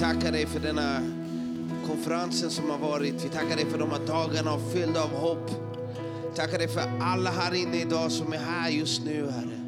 tackar dig för denna konferensen som har varit. Vi tackar dig för de här dagarna fyllda av hopp. Tackar dig för alla här inne idag som är här just nu, Herre.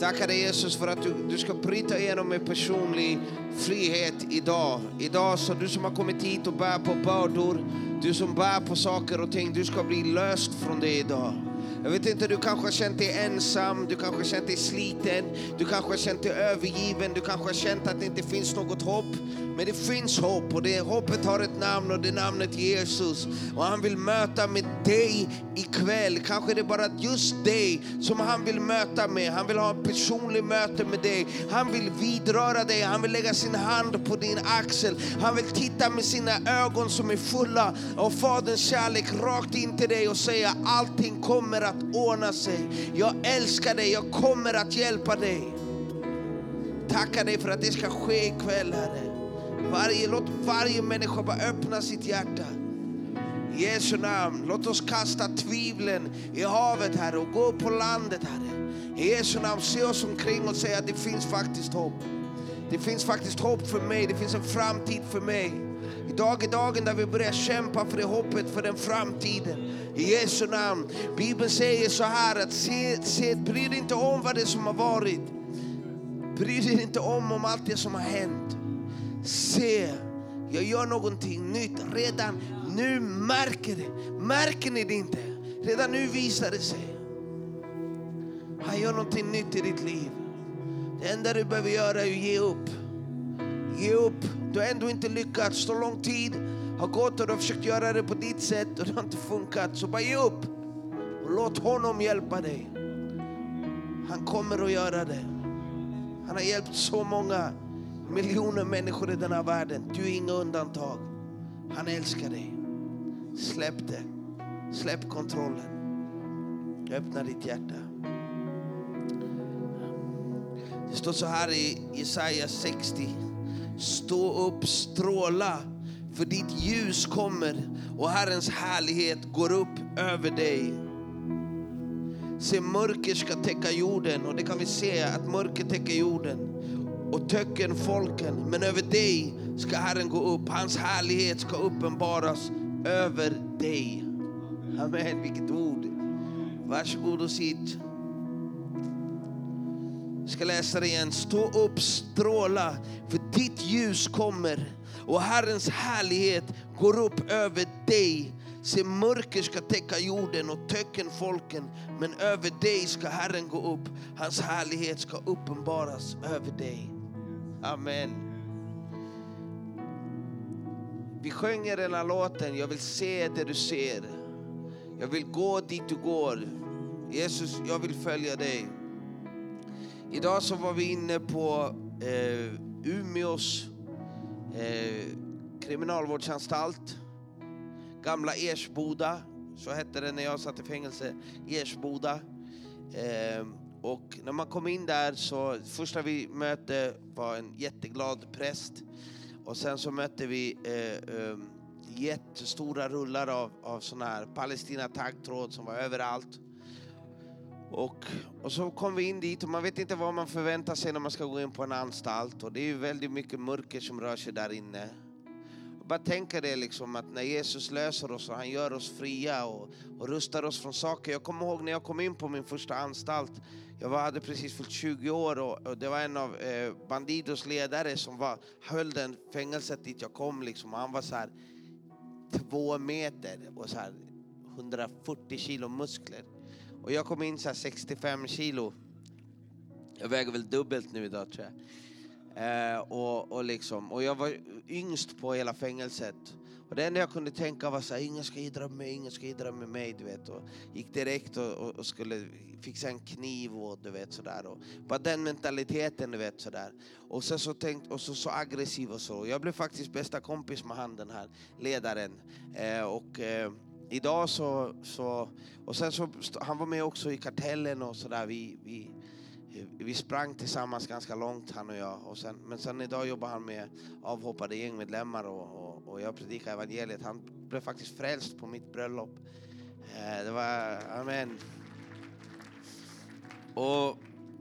Tackar dig Jesus för att du, du ska bryta igenom med personlig frihet idag. Idag så du som har kommit hit och bär på bördor, du som bär på saker och ting, du ska bli löst från det idag. Jag vet inte, du kanske har känt dig ensam, du kanske har känt dig sliten, du kanske har känt dig övergiven, du kanske har känt att det inte finns något hopp. Men det finns hopp och det hoppet har ett namn och det namnet Jesus. Och han vill möta med dig ikväll. Kanske det är bara just dig som han vill möta med. Han vill ha ett personligt möte med dig. Han vill vidröra dig, han vill lägga sin hand på din axel. Han vill titta med sina ögon som är fulla av Faderns kärlek rakt in till dig och säga allting kommer att ordna sig. Jag älskar dig, jag kommer att hjälpa dig. Tackar dig för att det ska ske ikväll Herre. Varje, låt varje människa bara öppna sitt hjärta. I Jesu namn, låt oss kasta tvivlen i havet Herre och gå på landet Herre. I Jesu namn, se oss omkring och säg att det finns faktiskt hopp. Det finns faktiskt hopp för mig, det finns en framtid för mig. Idag är dagen där vi börjar kämpa för det hoppet, för den framtiden. I Jesu namn. Bibeln säger så här att se, se, bry dig inte om vad det som har varit. Bry dig inte om, om allt det som har hänt. Se, jag gör någonting nytt. Redan nu märker det. Märker ni det inte? Redan nu visar det sig. Han gör någonting nytt i ditt liv. Det enda du behöver göra är att ge upp. Ge upp. Du har ändå inte lyckats. Så lång tid har gått och du har försökt göra det på ditt sätt och det har inte funkat. Så bara ge upp. Och låt honom hjälpa dig. Han kommer att göra det. Han har hjälpt så många miljoner människor i den här världen. Du är inga undantag. Han älskar dig. Släpp det. Släpp kontrollen. Öppna ditt hjärta. Det står så här i Jesaja 60. Stå upp, stråla, för ditt ljus kommer och Herrens härlighet går upp över dig. Se, mörker ska täcka jorden och det kan vi se att mörker täcker jorden och töcken folken. Men över dig ska Herren gå upp, hans härlighet ska uppenbaras över dig. Amen, vilket ord. Varsågod och sitt. Jag ska läsa det igen. Stå upp, stråla, för ditt ljus kommer och Herrens härlighet går upp över dig. Se, mörker ska täcka jorden och töcken folken, men över dig ska Herren gå upp. Hans härlighet ska uppenbaras över dig. Amen. Vi sjunger den här låten, jag vill se det du ser. Jag vill gå dit du går. Jesus, jag vill följa dig. Idag så var vi inne på eh, Umeås eh, kriminalvårdsanstalt. Gamla Ersboda, så hette det när jag satt i fängelse. Ersboda. Eh, och när man kom in där så första vi mötte var en jätteglad präst. Och sen så mötte vi eh, eh, jättestora rullar av, av sån här Palestina taggtråd som var överallt. Och, och så kom vi in dit och man vet inte vad man förväntar sig när man ska gå in på en anstalt. Och det är ju väldigt mycket mörker som rör sig där inne. Och bara tänka det liksom att när Jesus löser oss och han gör oss fria och, och rustar oss från saker. Jag kommer ihåg när jag kom in på min första anstalt. Jag var, hade precis fyllt 20 år och, och det var en av eh, Bandidos ledare som var, höll den fängelset dit jag kom liksom. Och han var så här två meter och så här 140 kilo muskler. Och jag kom in så här 65 kilo. Jag väger väl dubbelt nu idag tror jag. Eh, och, och, liksom, och jag var yngst på hela fängelset. Och det enda jag kunde tänka var så här, ingen ska idra med mig, ingen ska idra med mig. Du vet. Och gick direkt och, och, och, skulle fixa en kniv och du vet sådär. Och bara den mentaliteten du vet sådär. Och sen så tänkt, och så, så aggressiv och så. Jag blev faktiskt bästa kompis med han den här ledaren. Eh, och eh, idag så, så, och sen så, han var med också i kartellen och sådär. Vi, vi, vi sprang tillsammans ganska långt han och jag. Och sen, men sen idag jobbar han med avhoppade gängmedlemmar och, och, och jag predikar evangeliet. Han blev faktiskt frälst på mitt bröllop. Eh, det var, amen. Och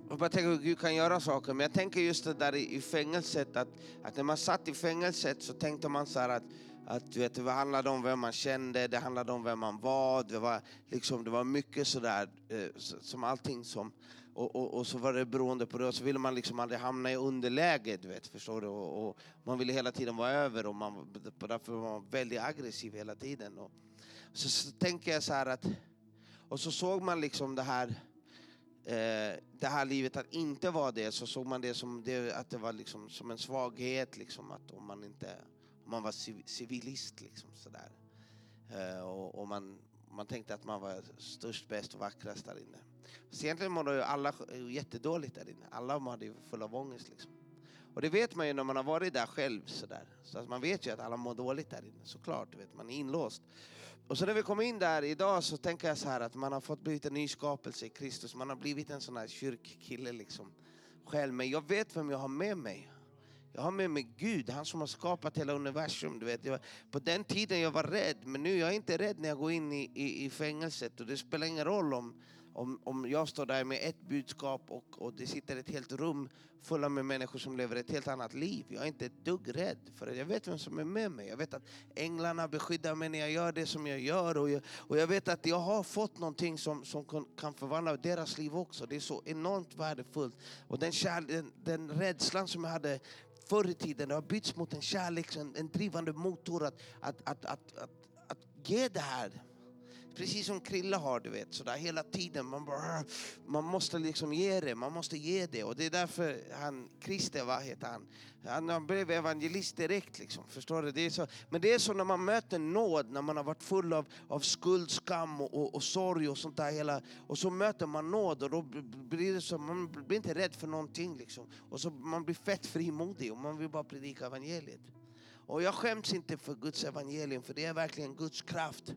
jag bara tänker hur Gud kan göra saker. Men jag tänker just det där i, i fängelset, att, att när man satt i fängelset så tänkte man så här att att du vet, det handlade om vem man kände, det handlade om vem man var. Det var, liksom, det var mycket sådär, eh, som allting som... Och, och, och, så var det beroende på det, och så ville man liksom aldrig hamna i underläge, du vet, förstår du? Och, och man ville hela tiden vara över och man, därför var man väldigt aggressiv hela tiden. Och, så, så tänker jag så här att... Och så såg man liksom det här eh, det här livet att inte vara det så såg man det som, det, att det var liksom som en svaghet. Liksom, att om man inte man var civilist. Liksom, sådär. Eh, och, och man, man tänkte att man var störst, bäst och vackrast där inne. Så egentligen mådde ju alla jättedåligt där inne. Alla mådde ju full av ångest. Liksom. Och det vet man ju när man har varit där själv. Sådär. Så att man vet ju att alla mår dåligt där inne, såklart. Vet, man är inlåst. Och så när vi kom in där idag så tänker jag så här att man har fått blivit en ny skapelse i Kristus. Man har blivit en sån här kyrkkille liksom. Själv. Men jag vet vem jag har med mig. Jag har med mig Gud, han som har skapat hela universum. Du vet. Jag, på den tiden jag var rädd, men nu är jag inte rädd när jag går in i, i, i fängelset. Och det spelar ingen roll om, om, om jag står där med ett budskap och, och det sitter ett helt rum fulla med människor som lever ett helt annat liv. Jag är inte ett dugg rädd, för jag vet vem som är med mig. Jag vet att änglarna beskyddar mig när jag gör det som jag gör. Och jag, och jag vet att jag har fått någonting som, som kan förvandla deras liv också. Det är så enormt värdefullt. Och den, kär, den, den rädslan som jag hade förr i tiden det har bytts mot en kärlek, en, en drivande motor att, att, att, att, att, att ge det här. Precis som Krille har, du vet, sådär hela tiden. Man, bara, ah, man måste liksom ge det, man måste ge det. Och det är därför han, Christer, vad heter han? Han blev evangelist direkt liksom, förstår du? Det är så, men det är så när man möter nåd, när man har varit full av, av skuld, skam och, och, och sorg och sånt där hela. Och så möter man nåd och då blir det så, man blir inte rädd för någonting liksom. Och så man blir fett frimodig och man vill bara predika evangeliet. Och jag skäms inte för Guds evangelium, för det är verkligen Guds kraft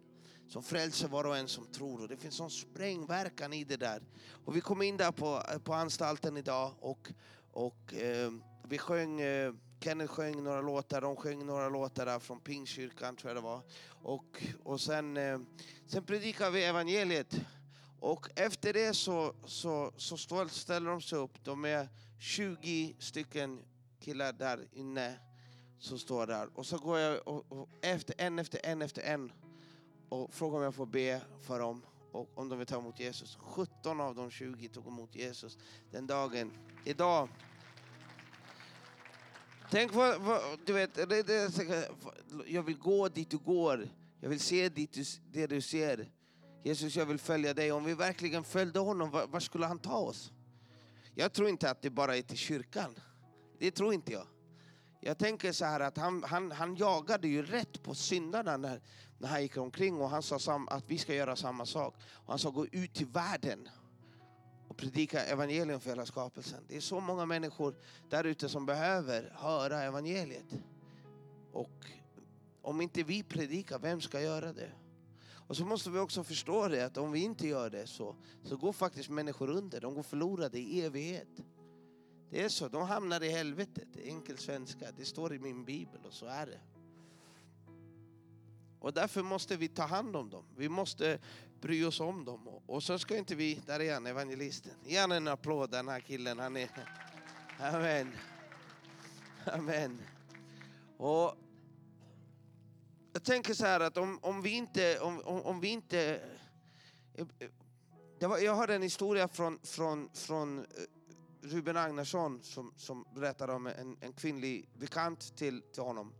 som frälser var och en som tror. Och det finns sån sprängverkan i det där. Och vi kom in där på, eh, på anstalten idag och, och eh, vi sjöng eh, Kenneth sjöng några låtar, de sjöng några låtar där från Pingstkyrkan tror jag det var. Och, och sen, eh, sen predikade vi evangeliet. Och efter det så, så, så ställer de sig upp. De är 20 stycken killar där inne som står där. Och så går jag och, och efter en efter en efter en och frågade om jag får be för dem och om de vill ta emot Jesus. 17 av de 20 tog emot Jesus den dagen. Idag Tänk vad, vad du vet, det, det, jag vill gå dit du går. Jag vill se dit du, det du ser. Jesus, jag vill följa dig. Om vi verkligen följde honom, var, var skulle han ta oss? Jag tror inte att det bara är till kyrkan. Det tror inte jag. Jag tänker så här att han, han, han jagade ju rätt på syndarna när, när han gick omkring och han sa att vi ska göra samma sak. Och han sa gå ut till världen och predika evangelium för hela skapelsen. Det är så många människor där ute som behöver höra evangeliet. Och om inte vi predikar, vem ska göra det? Och så måste vi också förstå det att om vi inte gör det så, så går faktiskt människor under. De går förlorade i evighet. Det är så, de hamnar i helvetet. Enkel svenska, det står i min bibel och så är det. Och därför måste vi ta hand om dem. Vi måste bry oss om dem. Och så ska inte vi, där är han evangelisten. Ge han en applåd den här killen. Han är, amen. Amen. Och jag tänker så här att om, om vi inte, om, om, om vi inte var, jag hörde en historia från, från, från eh, Ruben Agnarsson som, som berättade om en, en kvinnlig bekant till, till honom.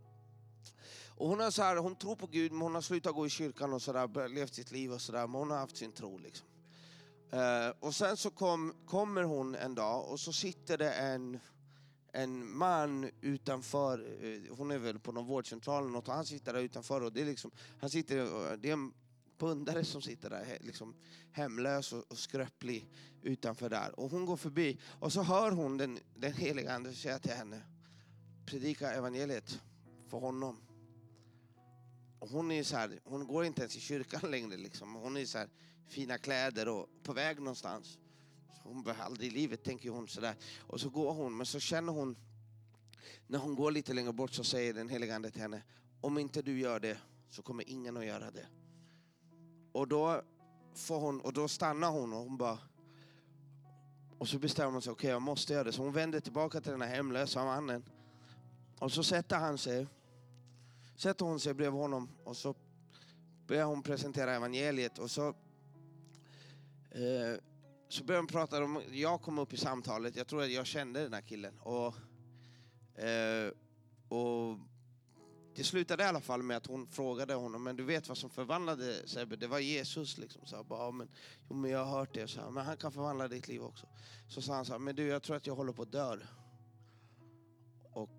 Och hon, är så här, hon tror på Gud, men hon har slutat gå i kyrkan och så där, levt sitt liv och sådär, men hon har haft sin tro. Liksom. Eh, och sen så kom, kommer hon en dag och så sitter det en, en man utanför, eh, hon är väl på någon vårdcentral och han sitter där utanför och det är liksom, han sitter, det är en pundare som sitter där liksom hemlös och, och skröplig utanför där. Och hon går förbi och så hör hon den, den heliga Ande säga till henne, predika evangeliet för honom. Och hon är så här, hon går inte ens i kyrkan längre liksom. Hon är så här, fina kläder och på väg någonstans. Så hon behöver aldrig i livet, tänker hon sådär. Och så går hon, men så känner hon, när hon går lite längre bort så säger den helige Ande till henne, om inte du gör det så kommer ingen att göra det. Och då, får hon, och då stannar hon och hon bara, och så bestämmer hon sig, okej okay, jag måste göra det. Så hon vänder tillbaka till den här hemlösa mannen. Och så sätter han sig, sätter hon sig bredvid honom och så börjar hon presentera evangeliet och så eh, så börjar hon prata om, jag kom upp i samtalet, jag tror att jag kände den här killen. Och, eh, och det slutade i alla fall med att hon frågade honom, men du vet vad som förvandlade Sebbe? Det var Jesus. Liksom. Så jag bara, ja, men, jo, men jag har hört det. Så här, men han kan förvandla ditt liv också. Så sa han så här, men du jag tror att jag håller på att dö. Och,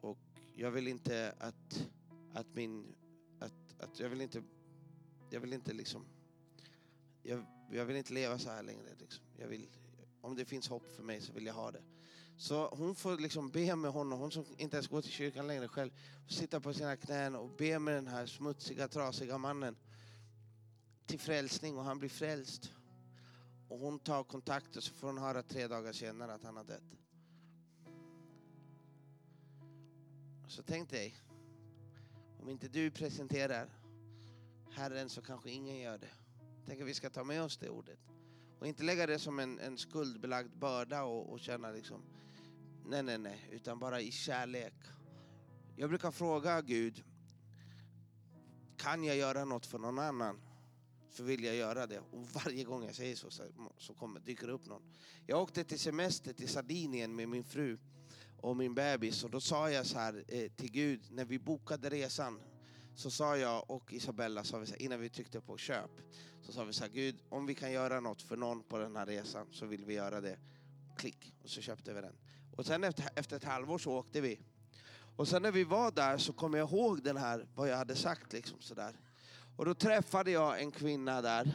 och jag vill inte att, att min... Att, att jag vill inte... Jag vill inte liksom... Jag, jag vill inte leva så här längre. Liksom. Jag vill, om det finns hopp för mig så vill jag ha det. Så hon får liksom be med honom, hon som inte ens går till kyrkan längre själv, sitta på sina knän och be med den här smutsiga, trasiga mannen till frälsning och han blir frälst. Och hon tar kontakt och så får hon höra tre dagar senare att han har dött. Så tänk dig, om inte du presenterar Herren så kanske ingen gör det. Tänk att vi ska ta med oss det ordet. Och inte lägga det som en, en skuldbelagd börda och, och känna liksom, nej, nej, nej, utan bara i kärlek. Jag brukar fråga Gud, kan jag göra något för någon annan? Så vill jag göra det. Och varje gång jag säger så, så kommer, dyker det upp någon. Jag åkte till semester till Sardinien med min fru och min bebis och då sa jag så här eh, till Gud när vi bokade resan så sa jag och Isabella, sa vi så här, innan vi tryckte på köp, så sa vi så här, Gud om vi kan göra något för någon på den här resan så vill vi göra det. Klick, och så köpte vi den. Och sen efter, efter ett halvår så åkte vi. Och sen när vi var där så kom jag ihåg den här, vad jag hade sagt liksom sådär. Och då träffade jag en kvinna där.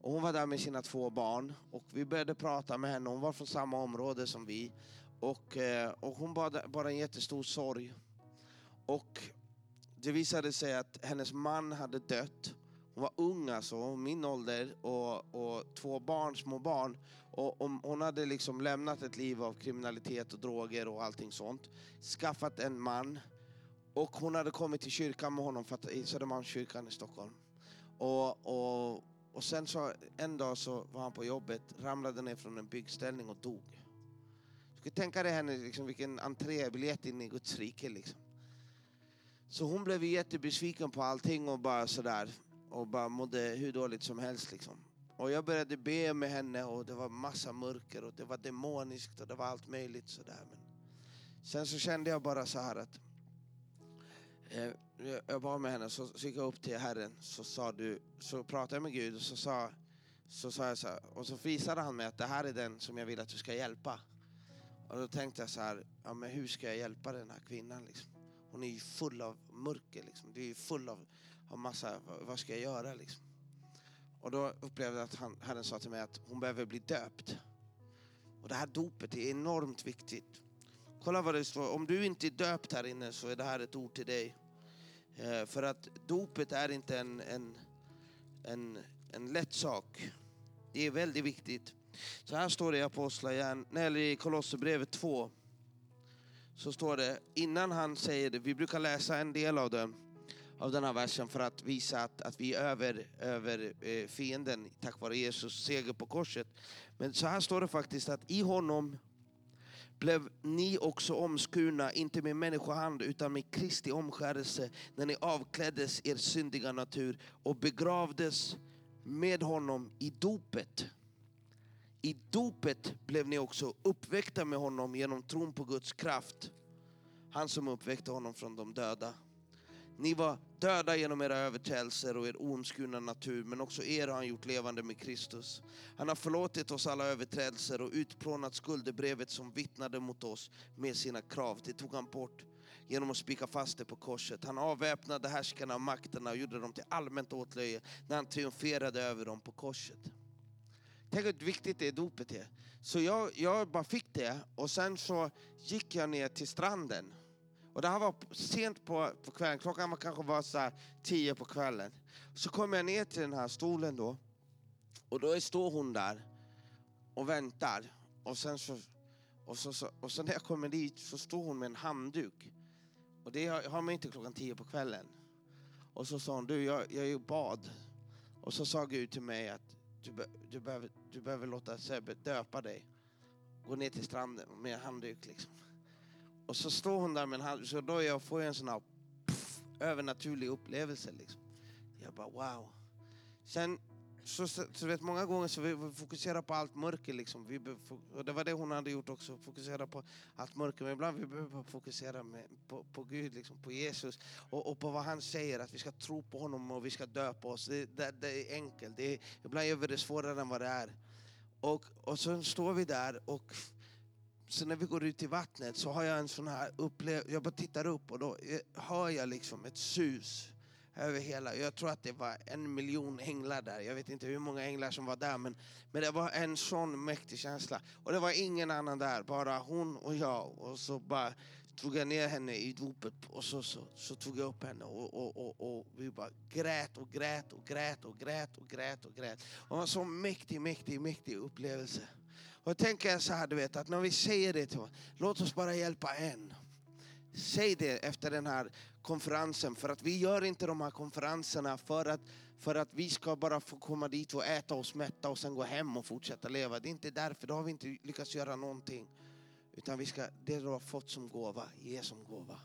Och hon var där med sina två barn. Och vi började prata med henne, hon var från samma område som vi. Och, eh, och hon bar, bar en jättestor sorg. Och det visade sig att hennes man hade dött. Hon var ung alltså, min ålder, och, och två barn, små barn. Och, och, hon hade liksom lämnat ett liv av kriminalitet och droger och allting sånt. Skaffat en man. Och hon hade kommit till kyrkan med honom, för att, i Södermalmskyrkan i Stockholm. Och, och, och sen så en dag så var han på jobbet, ramlade ner från en byggställning och dog. Du kan tänka dig henne, liksom, vilken entrébiljett in i Guds rike. Liksom. Så hon blev jättebesviken på allting och bara sådär. Och bara mådde hur dåligt som helst liksom. Och jag började be med henne och det var massa mörker och det var demoniskt och det var allt möjligt sådär. Men sen så kände jag bara så här att eh, jag var med henne så, så gick jag upp till Herren så sa du, så pratade jag med Gud och så sa, så sa jag så här, och så visade han mig att det här är den som jag vill att du ska hjälpa. Och då tänkte jag så här, ja men hur ska jag hjälpa den här kvinnan liksom? Hon är ju full av mörker. Liksom. Det är full av, av massa, vad ska jag göra liksom? Och då upplevde jag att han, Herren sa till mig att hon behöver bli döpt. Och det här dopet är enormt viktigt. Kolla vad det står, om du inte är döpt här inne så är det här ett ord till dig. Eh, för att dopet är inte en, en, en, en lätt sak. Det är väldigt viktigt. Så här står det i Apostlagärningarna, eller i Kolosserbrevet 2 så står det, innan han säger det, vi brukar läsa en del av den, av den här versen för att visa att, att vi är över, över eh, fienden tack vare Jesus seger på korset. Men så här står det faktiskt att i honom blev ni också omskurna, inte med människohand utan med Kristi omskärelse när ni avkläddes er syndiga natur och begravdes med honom i dopet i dopet blev ni också uppväckta med honom genom tron på Guds kraft. Han som uppväckte honom från de döda. Ni var döda genom era överträdelser och er omskurna natur, men också er har han gjort levande med Kristus. Han har förlåtit oss alla överträdelser och utplånat skuldebrevet som vittnade mot oss med sina krav. Det tog han bort genom att spika fast det på korset. Han avväpnade härskarna och makterna och gjorde dem till allmänt åtlöje när han triumferade över dem på korset. Tänk hur viktigt det dopet är. Så jag, jag bara fick det och sen så gick jag ner till stranden. Och det här var sent på, på kvällen, klockan var kanske var så här tio på kvällen. Så kom jag ner till den här stolen då. Och då står hon där och väntar. Och sen så, och så, så, och så när jag kommer dit så står hon med en handduk. Och det har man inte klockan tio på kvällen. Och så sa hon, du jag, jag är bad. Och så sa Gud till mig att du, be, du, behöver, du behöver låta Sebbe döpa dig. gå ner till stranden med handduk liksom. Och så står hon där med en handduk, så då jag får jag en sån här pff, övernaturlig upplevelse liksom. Jag bara wow. Sen så, så, så vet, många gånger så vi, vi fokuserar på allt mörker liksom. Vi, och det var det hon hade gjort också, fokusera på allt mörker. Men ibland vi behöver bara fokusera med, på, på Gud, liksom, på Jesus och, och på vad han säger, att vi ska tro på honom och vi ska döpa oss. Det, det, det är enkelt, det är, ibland gör vi det svårare än vad det är. Och, och så står vi där och så när vi går ut i vattnet så har jag en sån här upplevelse, jag bara tittar upp och då eh, hör jag liksom ett sus över hela, jag tror att det var en miljon änglar där, jag vet inte hur många änglar som var där men, men det var en sån mäktig känsla. Och det var ingen annan där, bara hon och jag och så bara tog jag ner henne i dopet och så, så, så tog jag upp henne och, och, och, och vi bara grät och grät och grät och grät och grät och grät. Och det var en sån mäktig, mäktig, mäktig upplevelse. Och jag tänker så här, du vet, att när vi säger det till honom, låt oss bara hjälpa en. Säg det efter den här konferensen, för att vi gör inte de här konferenserna för att, för att vi ska bara få komma dit och äta oss mätta och sen gå hem och fortsätta leva. Det är inte därför, då har vi inte lyckats göra någonting. Utan vi ska, det du har fått som gåva, ge som gåva.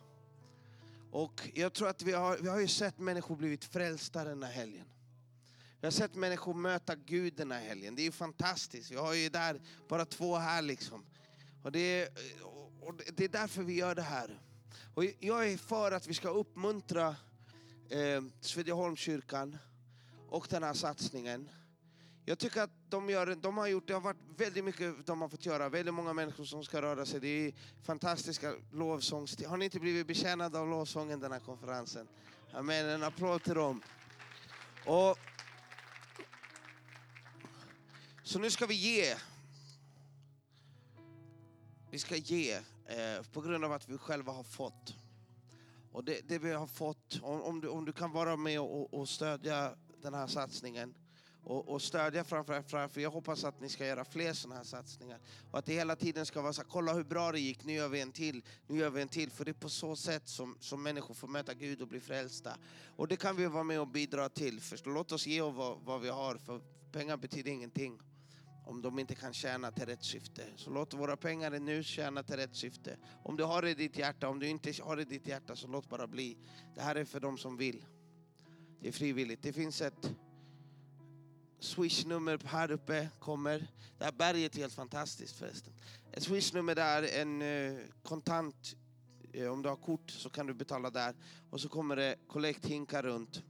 Och jag tror att vi har, vi har ju sett människor blivit frälsta den här helgen. Vi har sett människor möta Gud den här helgen. Det är ju fantastiskt. Vi har ju där bara två här liksom. Och det, är, och det är därför vi gör det här. Och jag är för att vi ska uppmuntra eh, Svedjeholmskyrkan och den här satsningen. Jag tycker att de, gör, de har gjort, det har varit väldigt mycket de har fått göra, väldigt många människor som ska röra sig. Det är fantastiska lovsångs... Har ni inte blivit betjänade av lovsången den här konferensen? Amen, en applåd till dem. Och, så nu ska vi ge. Vi ska ge eh, på grund av att vi själva har fått. Och det, det vi har fått, om, om, du, om du kan vara med och, och stödja den här satsningen och, och stödja framför allt, för jag hoppas att ni ska göra fler sådana här satsningar. Och att det hela tiden ska vara så här, kolla hur bra det gick, nu gör vi en till, nu gör vi en till. För det är på så sätt som, som människor får möta Gud och bli frälsta. Och det kan vi vara med och bidra till. Först, låt oss ge av vad, vad vi har, för pengar betyder ingenting om de inte kan tjäna till rätt syfte. Så låt våra pengar nu tjäna till rätt syfte. Om du har det i ditt hjärta, om du inte har det i ditt hjärta så låt bara bli. Det här är för de som vill. Det är frivilligt. Det finns ett swishnummer här uppe, kommer. Det här berget är helt fantastiskt förresten. Ett swishnummer där, en eh, kontant, eh, om du har kort så kan du betala där. Och så kommer det kollekthinkar runt.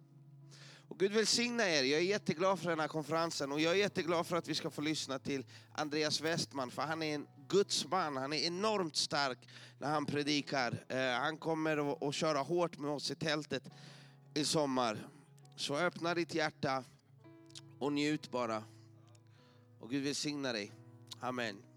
Och Gud välsigna er. Jag är jätteglad för den här konferensen och jag är jätteglad för att vi ska få lyssna till Andreas Westman för han är en Guds man. Han är enormt stark när han predikar. Eh, han kommer att- att köra hårt med oss i tältet i sommar. Så öppna ditt hjärta och njut bara. Och Gud välsigna dig. Amen.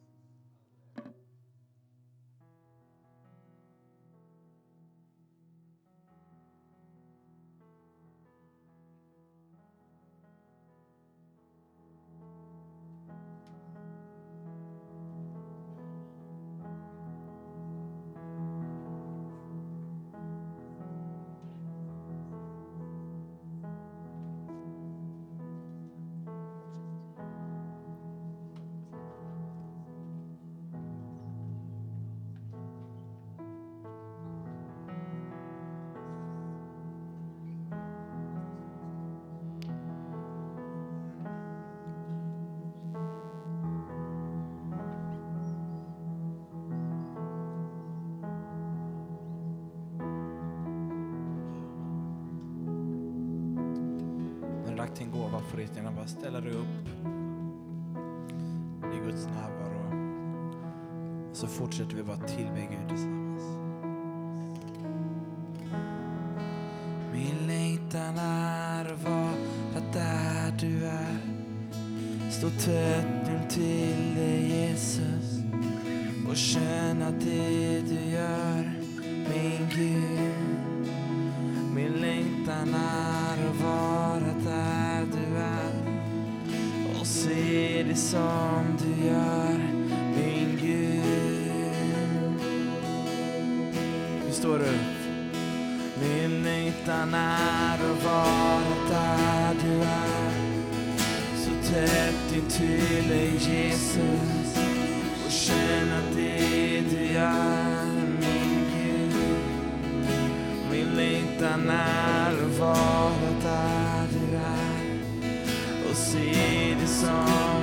Som du gör, min Gud. Vi står upp. Min längtan är att vara där du är så tätt intill dig Jesus och känna det du gör, min Gud. Min längtan är att vara där du är och se det som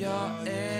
jag älskar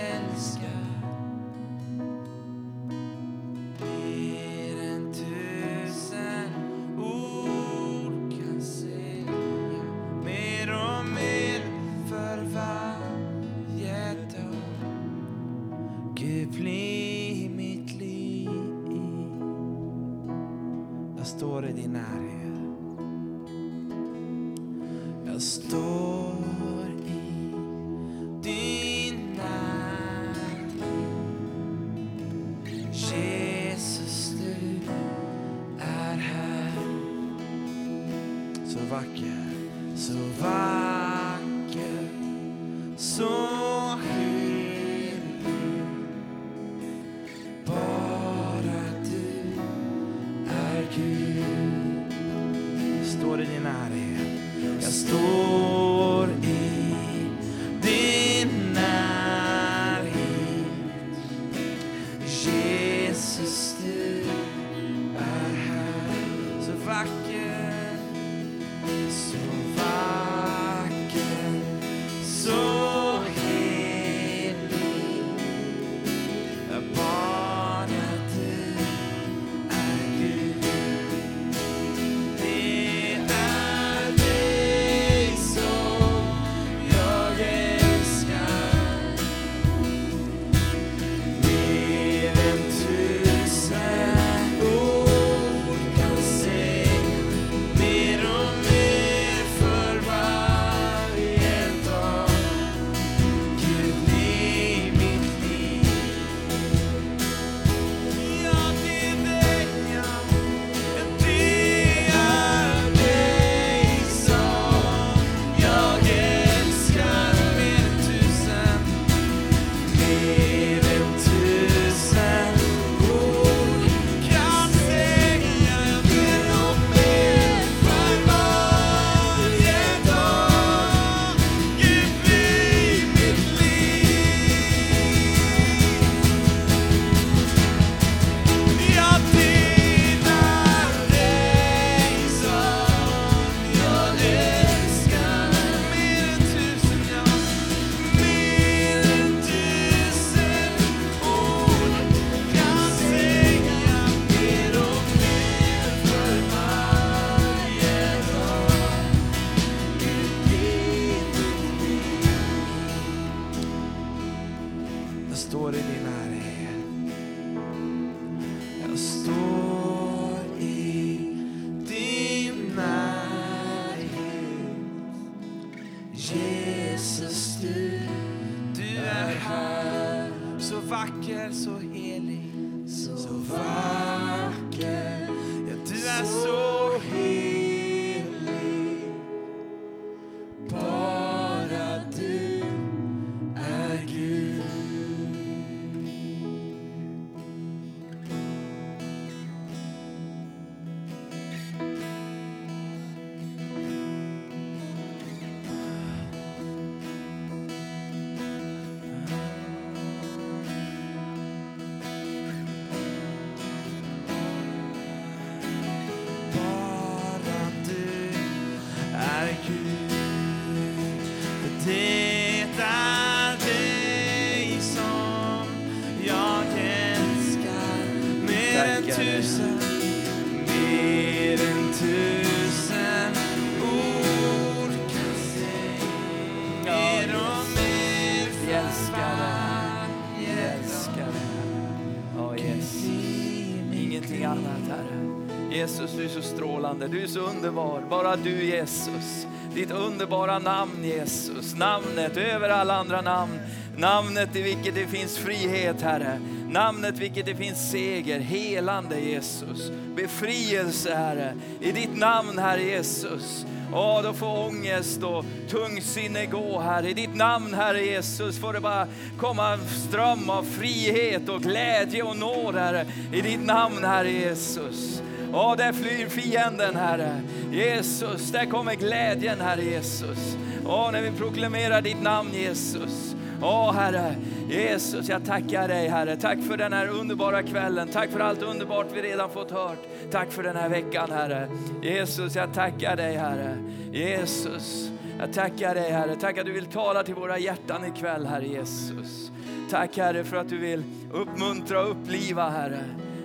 så underbar. Bara du, Jesus. Ditt underbara namn, Jesus. Namnet över alla andra namn. Namnet i vilket det finns frihet, Herre. Namnet vilket det finns seger, helande Jesus. Befrielse, Herre. I ditt namn, Herre Jesus. Ja, då får ångest och tungsinne gå, Herre. I ditt namn, Herre Jesus, får det bara komma en ström av frihet och glädje och nåd, Herre. I ditt namn, Herre Jesus. Åh, där flyr fienden, Herre. Jesus, där kommer glädjen, Herre Jesus. Åh, när vi proklamerar ditt namn, Jesus. Åh Herre, Jesus jag tackar dig Herre. Tack för den här underbara kvällen. Tack för allt underbart vi redan fått hört. Tack för den här veckan Herre. Jesus jag tackar dig Herre. Jesus, jag tackar dig Herre. Tack att du vill tala till våra hjärtan ikväll Herre Jesus. Tack Herre för att du vill uppmuntra och uppliva Herre.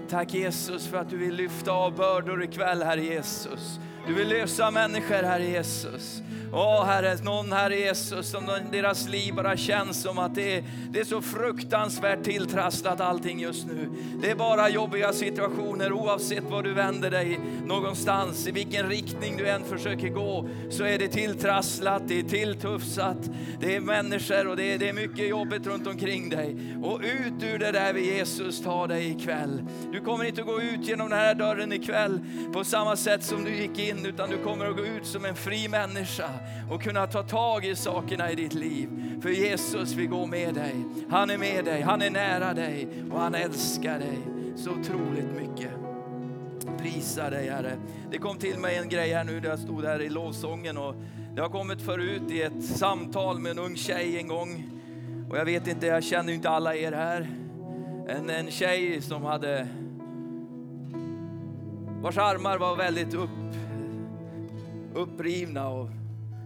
Tack Jesus för att du vill lyfta av bördor ikväll Herre Jesus. Du vill lösa människor Herre Jesus. Åh Herre, någon Herre Jesus, som deras liv bara känns som att det är, det är så fruktansvärt tilltrasslat allting just nu. Det är bara jobbiga situationer oavsett var du vänder dig någonstans, i vilken riktning du än försöker gå, så är det tilltrasslat, det är tilltufsat, det är människor och det är, det är mycket jobbigt runt omkring dig. Och ut ur det där vill Jesus ta dig ikväll. Du kommer inte att gå ut genom den här dörren ikväll på samma sätt som du gick in, utan du kommer att gå ut som en fri människa och kunna ta tag i sakerna i ditt liv. För Jesus vill gå med dig. Han är med dig, han är nära dig och han älskar dig så otroligt mycket. Prisa dig Herre. Det kom till mig en grej här nu där jag stod här i lovsången och det har kommit förut i ett samtal med en ung tjej en gång. Och jag vet inte, jag känner ju inte alla er här. En, en tjej som hade vars armar var väldigt upp, upprivna och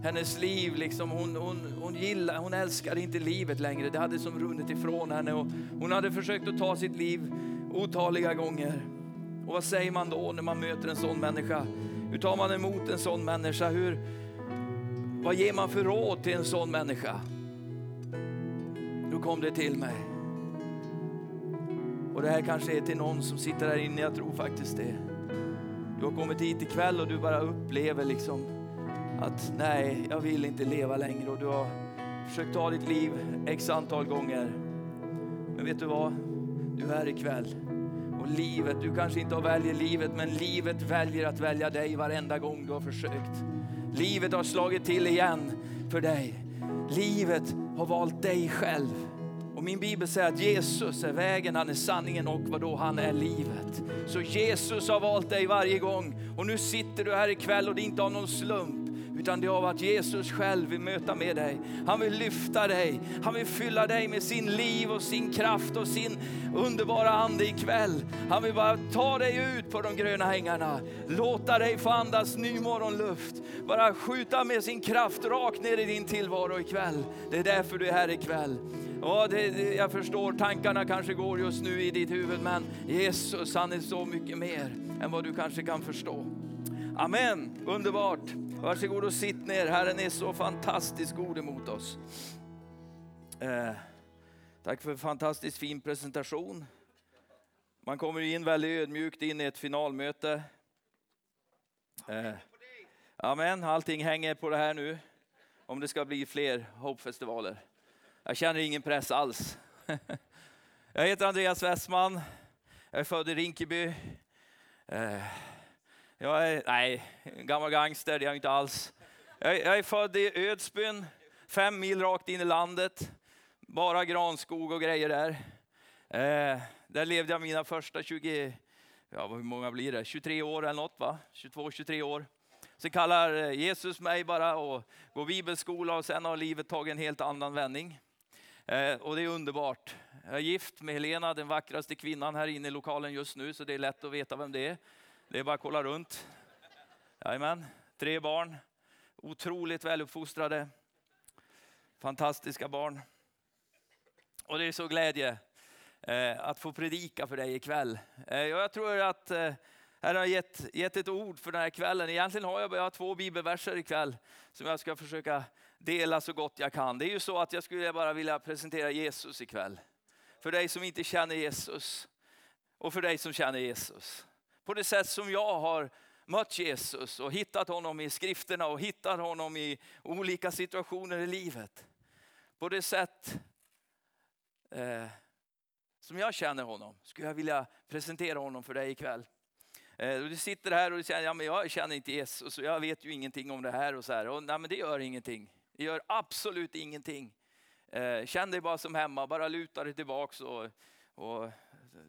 hennes liv, liksom, hon, hon, hon, gillade, hon älskade inte livet längre. Det hade som runnit ifrån henne och hon hade försökt att ta sitt liv otaliga gånger. Och vad säger man då när man möter en sån människa? Hur tar man emot en sån människa? Hur, vad ger man för råd till en sån människa? Då kom det till mig. Och det här kanske är till någon som sitter här inne, jag tror faktiskt det. Du har kommit hit ikväll och du bara upplever liksom att nej, jag vill inte leva längre och du har försökt ta ditt liv x antal gånger. Men vet du vad? Du är här ikväll. Och livet, du kanske inte har väljer livet, men livet väljer att välja dig varenda gång du har försökt. Livet har slagit till igen för dig. Livet har valt dig själv. Och min bibel säger att Jesus är vägen, han är sanningen och vadå, han är livet. Så Jesus har valt dig varje gång. Och nu sitter du här ikväll och det är inte av någon slump. Utan det är av att Jesus själv vill möta med dig. Han vill lyfta dig. Han vill fylla dig med sin liv och sin kraft och sin underbara ande ikväll. Han vill bara ta dig ut på de gröna ängarna. Låta dig få andas ny morgonluft. Bara skjuta med sin kraft rakt ner i din tillvaro ikväll. Det är därför du är här ikväll. Ja, det, det, jag förstår, tankarna kanske går just nu i ditt huvud, men Jesus han är så mycket mer än vad du kanske kan förstå. Amen, underbart. Varsågod och sitt ner. Herren är så fantastiskt god emot oss. Eh, tack för en fantastiskt fin presentation. Man kommer in väldigt ödmjukt in i ett finalmöte. Eh, amen, allting hänger på det här nu. Om det ska bli fler Hope-festivaler. Jag känner ingen press alls. Jag heter Andreas Westman. Jag är född i Rinkeby. Eh, jag är, nej, gammal gangster, det är jag inte alls. Jag, jag är född i Ödsbyn, fem mil rakt in i landet. Bara granskog och grejer där. Eh, där levde jag mina första 20, ja hur många blir det, 23 år eller något va? 22-23 år. Sen kallar eh, Jesus mig bara och går bibelskola och sen har livet tagit en helt annan vändning. Eh, och det är underbart. Jag är gift med Helena, den vackraste kvinnan här inne i lokalen just nu, så det är lätt att veta vem det är. Det är bara att kolla runt. Jajamän. Tre barn, otroligt väluppfostrade, fantastiska barn. Och det är så glädje eh, att få predika för dig ikväll. Eh, jag tror att eh, Herren har gett, gett ett ord för den här kvällen. Egentligen har jag bara två bibelverser ikväll som jag ska försöka dela så gott jag kan. Det är ju så att jag skulle bara vilja presentera Jesus ikväll. För dig som inte känner Jesus och för dig som känner Jesus. På det sätt som jag har mött Jesus och hittat honom i skrifterna och hittat honom i olika situationer i livet. På det sätt eh, som jag känner honom skulle jag vilja presentera honom för dig ikväll. Eh, du sitter här och du säger, ja, men jag känner inte Jesus och jag vet ju ingenting om det här. och så här. Och, nej, men Det gör ingenting. Det gör absolut ingenting. Eh, känn dig bara som hemma, bara luta dig tillbaks och, och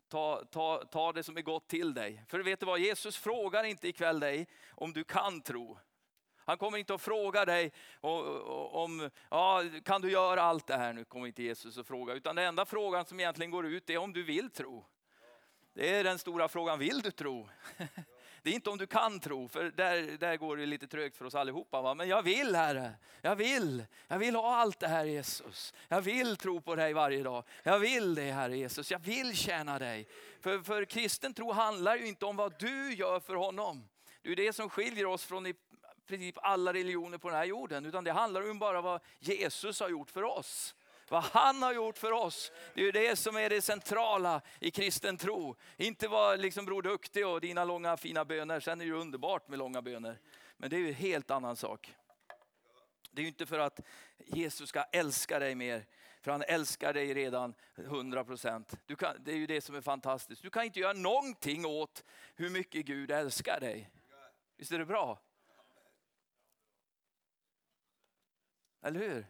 ta, ta, ta det som är gott till dig. För vet du vad, Jesus frågar inte ikväll dig om du kan tro. Han kommer inte att fråga dig om, ja, kan du göra allt det här? Nu kommer inte Jesus att fråga, utan den enda frågan som egentligen går ut är om du vill tro. Det är den stora frågan, vill du tro? Det är inte om du kan tro, för där, där går det lite trögt för oss allihopa. Va? Men jag vill Herre, jag vill. Jag vill ha allt det här Jesus. Jag vill tro på dig varje dag. Jag vill det Herre Jesus, jag vill tjäna dig. För, för kristen tro handlar ju inte om vad du gör för honom. Det är det som skiljer oss från i princip alla religioner på den här jorden. Utan det handlar om bara vad Jesus har gjort för oss. Vad han har gjort för oss. Det är det som är det centrala i kristen tro. Inte vara liksom Bror Duktig och dina långa fina böner. Sen är det underbart med långa böner. Men det är en helt annan sak. Det är inte för att Jesus ska älska dig mer. För han älskar dig redan 100 procent. Det är ju det som är fantastiskt. Du kan inte göra någonting åt hur mycket Gud älskar dig. Visst är det bra? Eller hur?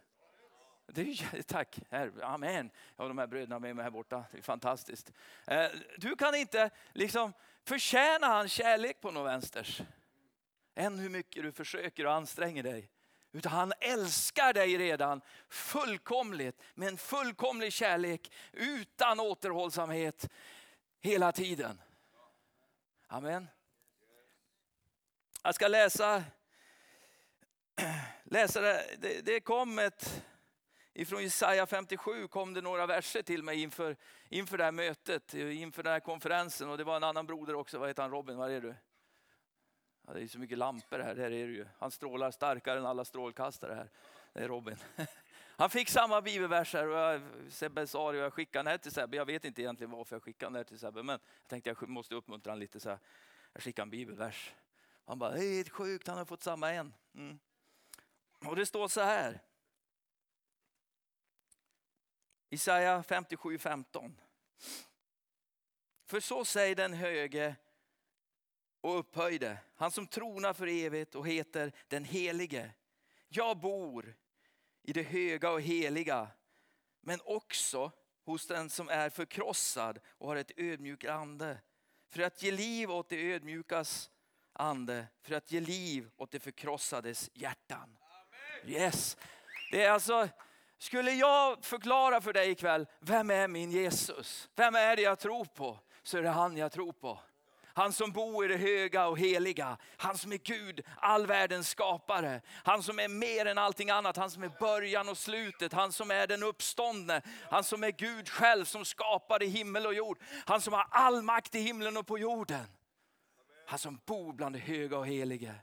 Det är, tack, här, amen. Jag har de här bröderna med mig här borta, det är fantastiskt. Eh, du kan inte liksom förtjäna hans kärlek på något vänsters. Än hur mycket du försöker och anstränger dig. Utan han älskar dig redan fullkomligt, med en fullkomlig kärlek utan återhållsamhet hela tiden. Amen. Jag ska läsa, läsa det. det, det kom ett Ifrån Jesaja 57 kom det några verser till mig inför, inför det här mötet, inför den här konferensen. Och det var en annan broder också, vad heter han, Robin, var är du? Ja, det är så mycket lampor här, där är det ju. Han strålar starkare än alla strålkastare här. Det är Robin. Han fick samma bibelverser och jag, Sebbe sa det och jag skickade den här till Sebbe. Jag vet inte egentligen varför jag skickade den här till Sebbe, men jag tänkte jag måste uppmuntra honom lite. Så jag skickade en bibelvers. Han bara, det är sjukt, han har fått samma en. Mm. Och det står så här. Isaia 57.15. För så säger den höge och upphöjde, han som tronar för evigt och heter den helige. Jag bor i det höga och heliga, men också hos den som är förkrossad och har ett ödmjukt ande. För att ge liv åt det ödmjukas ande, för att ge liv åt det förkrossades hjärtan. Yes. Det är alltså skulle jag förklara för dig ikväll, vem är min Jesus? Vem är det jag tror på? Så är det han jag tror på. Han som bor i det höga och heliga. Han som är Gud, all världens skapare. Han som är mer än allting annat. Han som är början och slutet. Han som är den uppståndne. Han som är Gud själv som skapade himmel och jord. Han som har all makt i himlen och på jorden. Han som bor bland det höga och heliga.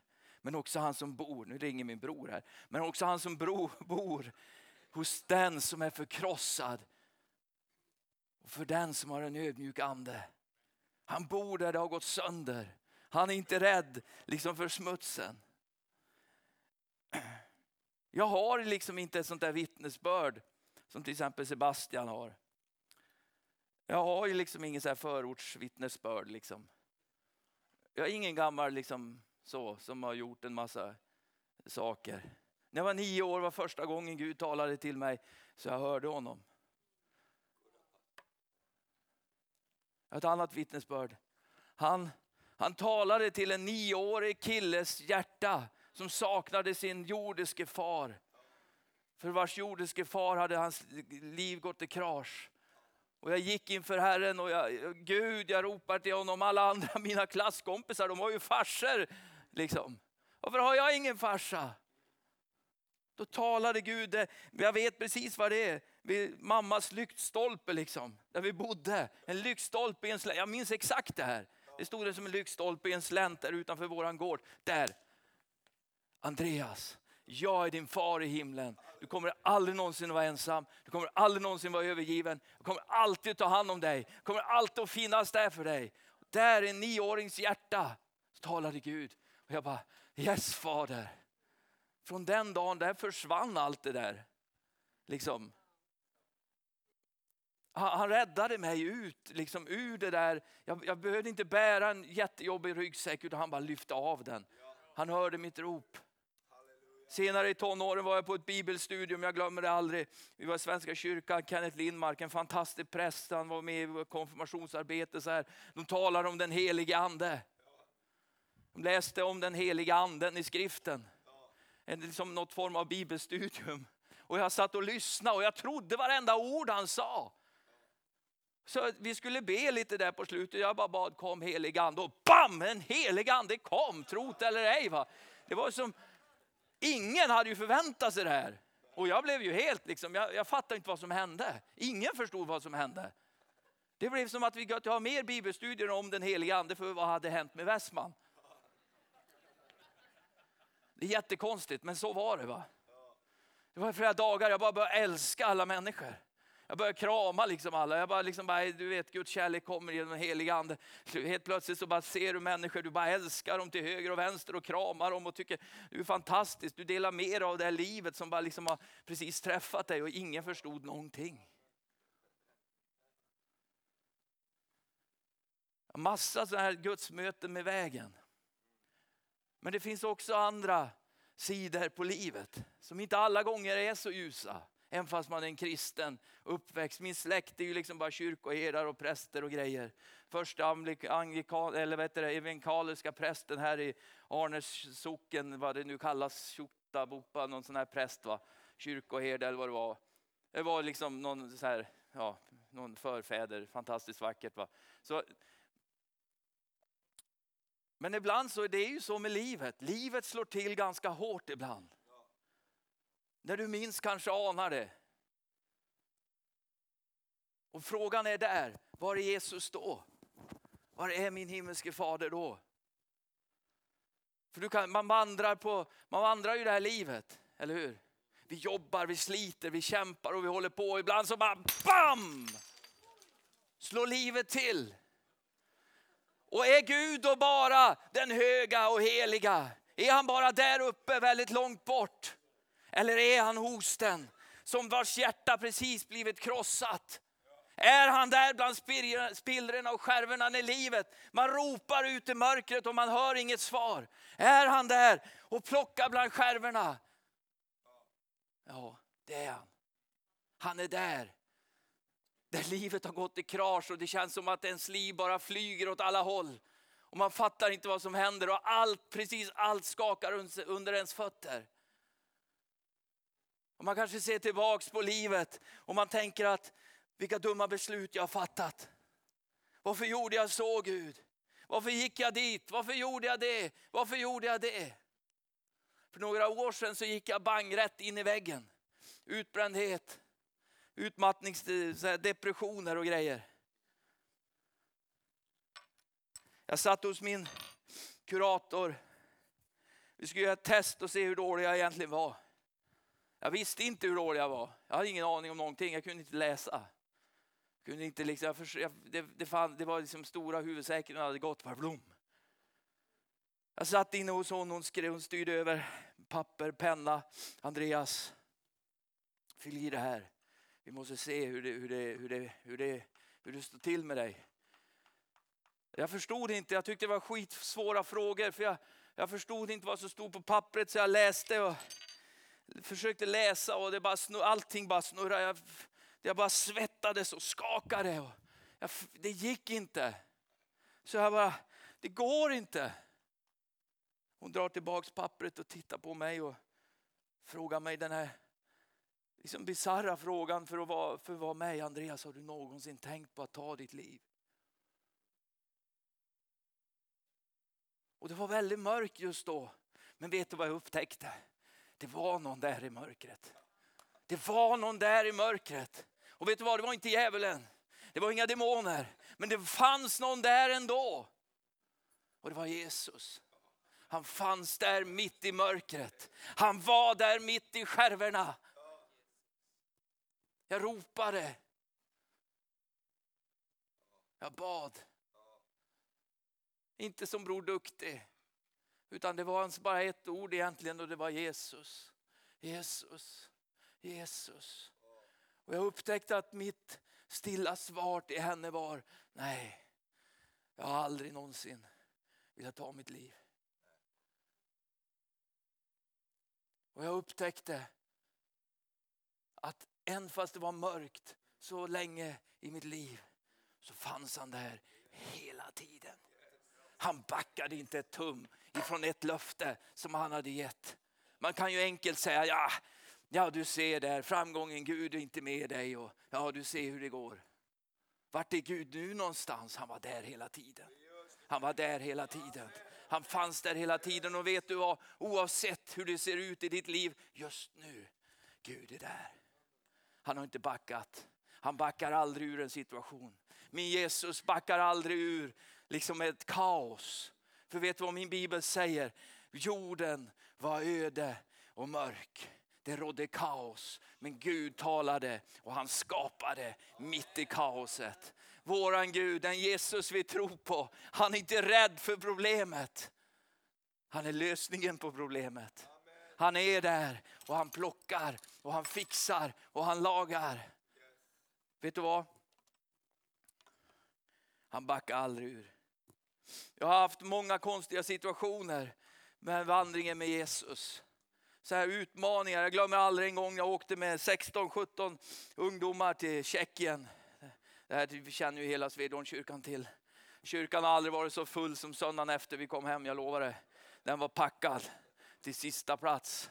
Men också han som bor, nu ringer min bror här, men också han som bor hos den som är förkrossad och för den som har en ödmjuk ande. Han bor där det har gått sönder. Han är inte rädd liksom för smutsen. Jag har liksom inte ett sånt där vittnesbörd som till exempel Sebastian har. Jag har ju liksom ingen så här förortsvittnesbörd. Liksom. Jag är ingen gammal liksom, så, som har gjort en massa saker. När jag var nio år var första gången Gud talade till mig så jag hörde honom. Ett annat vittnesbörd. Han, han talade till en nioårig killes hjärta som saknade sin jordiske far. För vars jordiske far hade hans liv gått i krasch. Och jag gick inför Herren och jag, Gud, jag ropar till honom. Alla andra, mina klasskompisar, de har ju farsor. Liksom. Varför har jag ingen farsa? Då talade Gud, eh, jag vet precis vad det är. vid mammas lyktstolpe liksom, där vi bodde. En lyktstolpe i en slänt. Jag minns exakt det här. Det stod det som en lyktstolpe i en slänt där utanför våran gård. Där. Andreas, jag är din far i himlen. Du kommer aldrig någonsin att vara ensam. Du kommer aldrig någonsin vara övergiven. Jag kommer alltid ta hand om dig. Jag kommer alltid att finnas där för dig. Där i en nioårings hjärta talade Gud. Och jag bara, yes fader. Från den dagen där försvann allt det där. Liksom. Han, han räddade mig ut liksom, ur det där. Jag, jag behövde inte bära en jättejobbig ryggsäck utan han bara lyfte av den. Han hörde mitt rop. Senare i tonåren var jag på ett bibelstudium, jag glömmer det aldrig. Vi var i Svenska kyrkan, Kenneth Lindmark, en fantastisk präst, han var med i konfirmationsarbete. Så här. De talar om den helige ande. De läste om den heliga anden i skriften. Liksom något form av bibelstudium. Och jag satt och lyssnade och jag trodde varenda ord han sa. Så vi skulle be lite där på slutet. Jag bara bad kom helig ande och bam! En helig ande kom, trot eller ej. Va? Det var som, ingen hade ju förväntat sig det här. Och jag blev ju helt liksom, jag, jag fattade inte vad som hände. Ingen förstod vad som hände. Det blev som att vi got ha mer bibelstudier om den heliga ande för vad hade hänt med Westman. Det är jättekonstigt men så var det va. Det var flera dagar jag bara började älska alla människor. Jag började krama liksom alla. Jag bara, liksom bara, du vet, Guds kärlek kommer genom den helige ande. Helt plötsligt så bara ser du människor, du bara älskar dem till höger och vänster och kramar dem och tycker du är fantastisk. Du delar mer av det här livet som bara liksom har precis träffat dig och ingen förstod någonting. Massa sådana här gudsmöten med vägen. Men det finns också andra sidor på livet som inte alla gånger är så ljusa. Även fast man är en kristen uppväxt. Min släkt är ju liksom bara kyrkoherdar och präster och grejer. Första anglikan, eller vet det, evangelikaliska prästen här i Arnes socken, vad det nu kallas, Tjotabopa, någon sån här präst va. Kyrkoherde eller vad det var. Det var liksom någon, så här, ja, någon förfäder, fantastiskt vackert. Va? Så, men ibland så är det ju så med livet. Livet slår till ganska hårt ibland. När du minst kanske anar det. Och frågan är där, var är Jesus då? Var är min himmelske fader då? För du kan, man, vandrar på, man vandrar ju det här livet, eller hur? Vi jobbar, vi sliter, vi kämpar och vi håller på. Ibland så bara BAM! Slår livet till. Och är Gud då bara den höga och heliga? Är han bara där uppe väldigt långt bort? Eller är han hos den som vars hjärta precis blivit krossat? Är han där bland spillrorna och skärvorna i livet? Man ropar ut i mörkret och man hör inget svar. Är han där och plockar bland skärvorna? Ja, det är han. Han är där. Där livet har gått i krasch och det känns som att ens liv bara flyger åt alla håll. Och man fattar inte vad som händer och allt, precis allt skakar under ens fötter. Och man kanske ser tillbaks på livet och man tänker att vilka dumma beslut jag har fattat. Varför gjorde jag så Gud? Varför gick jag dit? Varför gjorde jag det? Varför gjorde jag det? För några år sedan så gick jag bang rätt in i väggen. Utbrändhet, utmattnings, depressioner och grejer. Jag satt hos min kurator. Vi skulle göra ett test och se hur dålig jag egentligen var. Jag visste inte hur dålig jag var. Jag hade ingen aning om någonting. Jag kunde inte läsa. Jag kunde inte liksom, jag jag, det, det, fann, det var liksom stora huvudsäkringen hade gått. Bara blom. Jag satt inne hos hon, hon, skrev, hon styrde över papper, penna. Andreas, fyll i det här. Vi måste se hur det, hur det, hur det, hur det, hur det står till med dig. Jag förstod inte, jag tyckte det var skitsvåra frågor. För jag, jag förstod inte vad som stod på pappret så jag läste. Och, försökte läsa och det bara snur, allting bara snurrade. Jag, jag bara svettades och skakade. Och jag, det gick inte. Så jag bara, det går inte. Hon drar tillbaks pappret och tittar på mig och frågar mig den här liksom bisarra frågan för att, vara, för att vara mig. Andreas, har du någonsin tänkt på att ta ditt liv? Och det var väldigt mörkt just då. Men vet du vad jag upptäckte? Det var någon där i mörkret. Det var någon där i mörkret. Och vet du vad, det var inte djävulen. Det var inga demoner. Men det fanns någon där ändå. Och det var Jesus. Han fanns där mitt i mörkret. Han var där mitt i skärvorna. Jag ropade. Jag bad. Inte som Bror Duktig. Utan det var bara ett ord egentligen och det var Jesus. Jesus, Jesus. Och jag upptäckte att mitt stilla svar till henne var nej, jag har aldrig någonsin velat ta mitt liv. Och jag upptäckte att än fast det var mörkt så länge i mitt liv så fanns han där hela tiden. Han backade inte ett tum ifrån ett löfte som han hade gett. Man kan ju enkelt säga, ja, ja du ser där, framgången, Gud är inte med dig och ja du ser hur det går. Vart är Gud nu någonstans? Han var där hela tiden. Han var där hela tiden. Han fanns där hela tiden och vet du vad, oavsett hur det ser ut i ditt liv just nu, Gud är där. Han har inte backat. Han backar aldrig ur en situation. Min Jesus backar aldrig ur liksom ett kaos. För vet du vad min bibel säger? Jorden var öde och mörk. Det rådde kaos, men Gud talade och han skapade mitt i kaoset. Våran Gud, den Jesus vi tror på, han är inte rädd för problemet. Han är lösningen på problemet. Han är där och han plockar och han fixar och han lagar. Vet du vad? Han backar aldrig ur. Jag har haft många konstiga situationer med vandringen med Jesus. Så här utmaningar. Jag glömmer aldrig en gång jag åkte med 16-17 ungdomar till Tjeckien. Det här känner ju hela Svedolmskyrkan till. Kyrkan har aldrig varit så full som söndagen efter vi kom hem, jag lovar det. Den var packad till sista plats.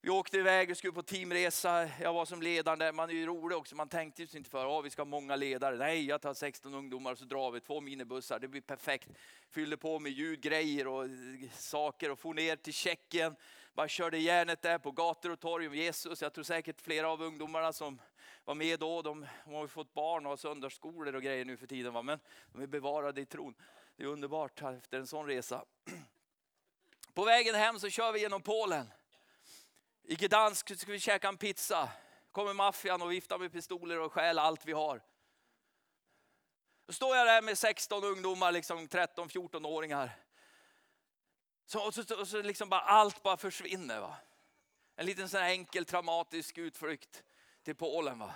Vi åkte iväg, vi skulle på teamresa. Jag var som ledare. Man är ju rolig också. Man tänkte ju inte för att vi ska ha många ledare. Nej, jag tar 16 ungdomar och så drar vi två minibussar. Det blir perfekt. Fyllde på med ljudgrejer och eh, saker och for ner till Tjeckien. Bara körde järnet där på gator och torg om Jesus. Jag tror säkert flera av ungdomarna som var med då, de, de har ju fått barn och har söndagsskolor och grejer nu för tiden. Va? Men de är bevarade i tron. Det är underbart efter en sån resa. På vägen hem så kör vi genom Polen. I Gdansk ska vi käka en pizza. kommer maffian och viftar med pistoler och stjäl allt vi har. Då står jag där med 16 ungdomar, liksom 13-14-åringar. Så, och så, och så liksom bara, allt bara försvinner. Va? En liten sån enkel traumatisk utflykt till Polen. Va?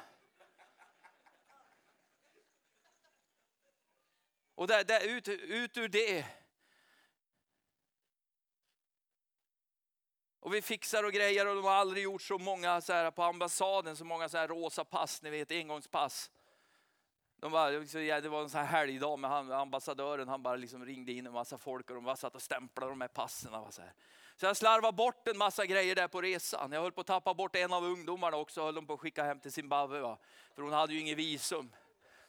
Och där, där, ut, ut ur det Och vi fixar och grejer och de har aldrig gjort så många så här på ambassaden, så många så här rosa pass, ni vet engångspass. De bara, det var en sån här helgdag med han, ambassadören, han bara liksom ringde in en massa folk och de bara satt och stämplade de här passen. Så, här. så jag slarvade bort en massa grejer där på resan. Jag höll på att tappa bort en av ungdomarna också, höll de på att skicka hem till Zimbabwe. Va? För hon hade ju inget visum.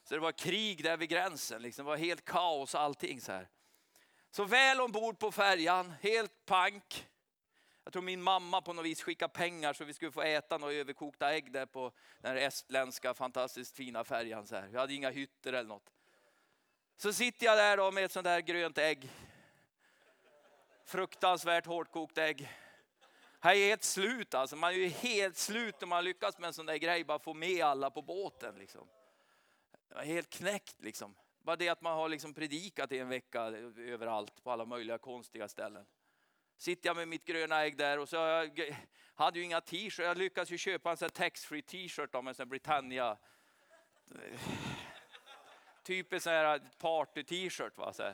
Så det var krig där vid gränsen, liksom. det var helt kaos allting. Så, här. så väl ombord på färjan, helt pank. Jag tror min mamma på något vis skickade pengar så vi skulle få äta några överkokta ägg där på den estländska fantastiskt fina färjan. Så här. Vi hade inga hytter eller något. Så sitter jag där då med ett sånt där grönt ägg. Fruktansvärt hårdkokt ägg. Jag är helt slut alltså. Man är ju helt slut när man lyckas med en sån där grej, bara få med alla på båten. Liksom. Jag är helt knäckt liksom. Bara det att man har liksom predikat i en vecka överallt på alla möjliga konstiga ställen. Sitter jag med mitt gröna ägg där och så jag hade ju inga t-shirts. Jag lyckades ju köpa en taxfree-t-shirt av typ en sån Britannia. Typisk sån här party-t-shirt. Va? Så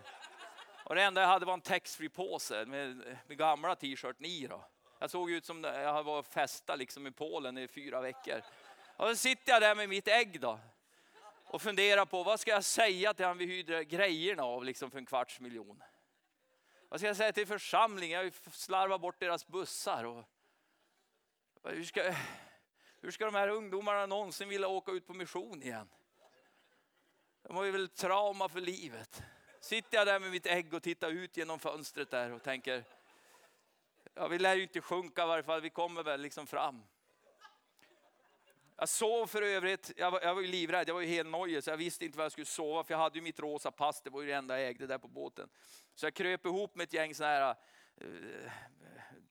Och det enda jag hade var en taxfree-påse med, med gamla t-shirten i. Då. Jag såg ut som jag var festa liksom i Polen i fyra veckor. Och så sitter jag där med mitt ägg då och funderar på vad ska jag säga till han vi hyrde grejerna av liksom för en kvarts miljon. Vad ska jag säga till församlingen? Jag har slarvat bort deras bussar. Och hur, ska, hur ska de här ungdomarna någonsin vilja åka ut på mission igen? De har ju väl trauma för livet. Sitter jag där med mitt ägg och tittar ut genom fönstret där och tänker, ja vi lär ju inte sjunka i varje fall, vi kommer väl liksom fram. Jag sov för övrigt, jag var, jag var ju livrädd, jag var ju helt nojig så jag visste inte var jag skulle sova för jag hade ju mitt rosa pass, det var ju det enda jag ägde där på båten. Så jag kröp ihop med ett gäng sådana här eh,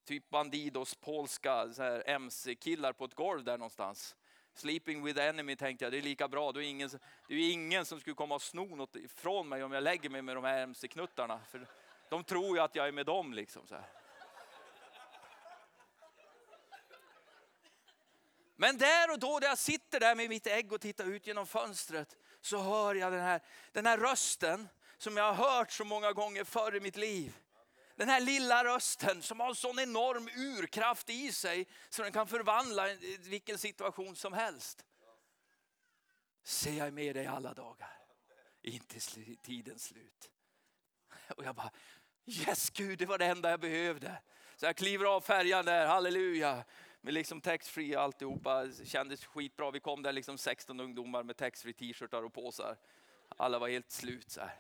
typ Bandidos polska MC-killar på ett golv där någonstans. Sleeping with the enemy tänkte jag, det är lika bra. Det är ingen, det är ingen som skulle komma och sno något ifrån mig om jag lägger mig med de här MC-knuttarna. För de tror ju att jag är med dem liksom. Så här. Men där och då när jag sitter där med mitt ägg och tittar ut genom fönstret så hör jag den här, den här rösten som jag har hört så många gånger förr i mitt liv. Den här lilla rösten som har en sån enorm urkraft i sig så den kan förvandla vilken situation som helst. Se jag är med dig alla dagar, inte tidens slut. Och jag bara, yes Gud, det var det enda jag behövde. Så jag kliver av färjan där, halleluja. Med liksom taxfree och alltihopa. Kändes skitbra. Vi kom där liksom 16 ungdomar med taxfree t-shirtar och påsar. Alla var helt slut så här.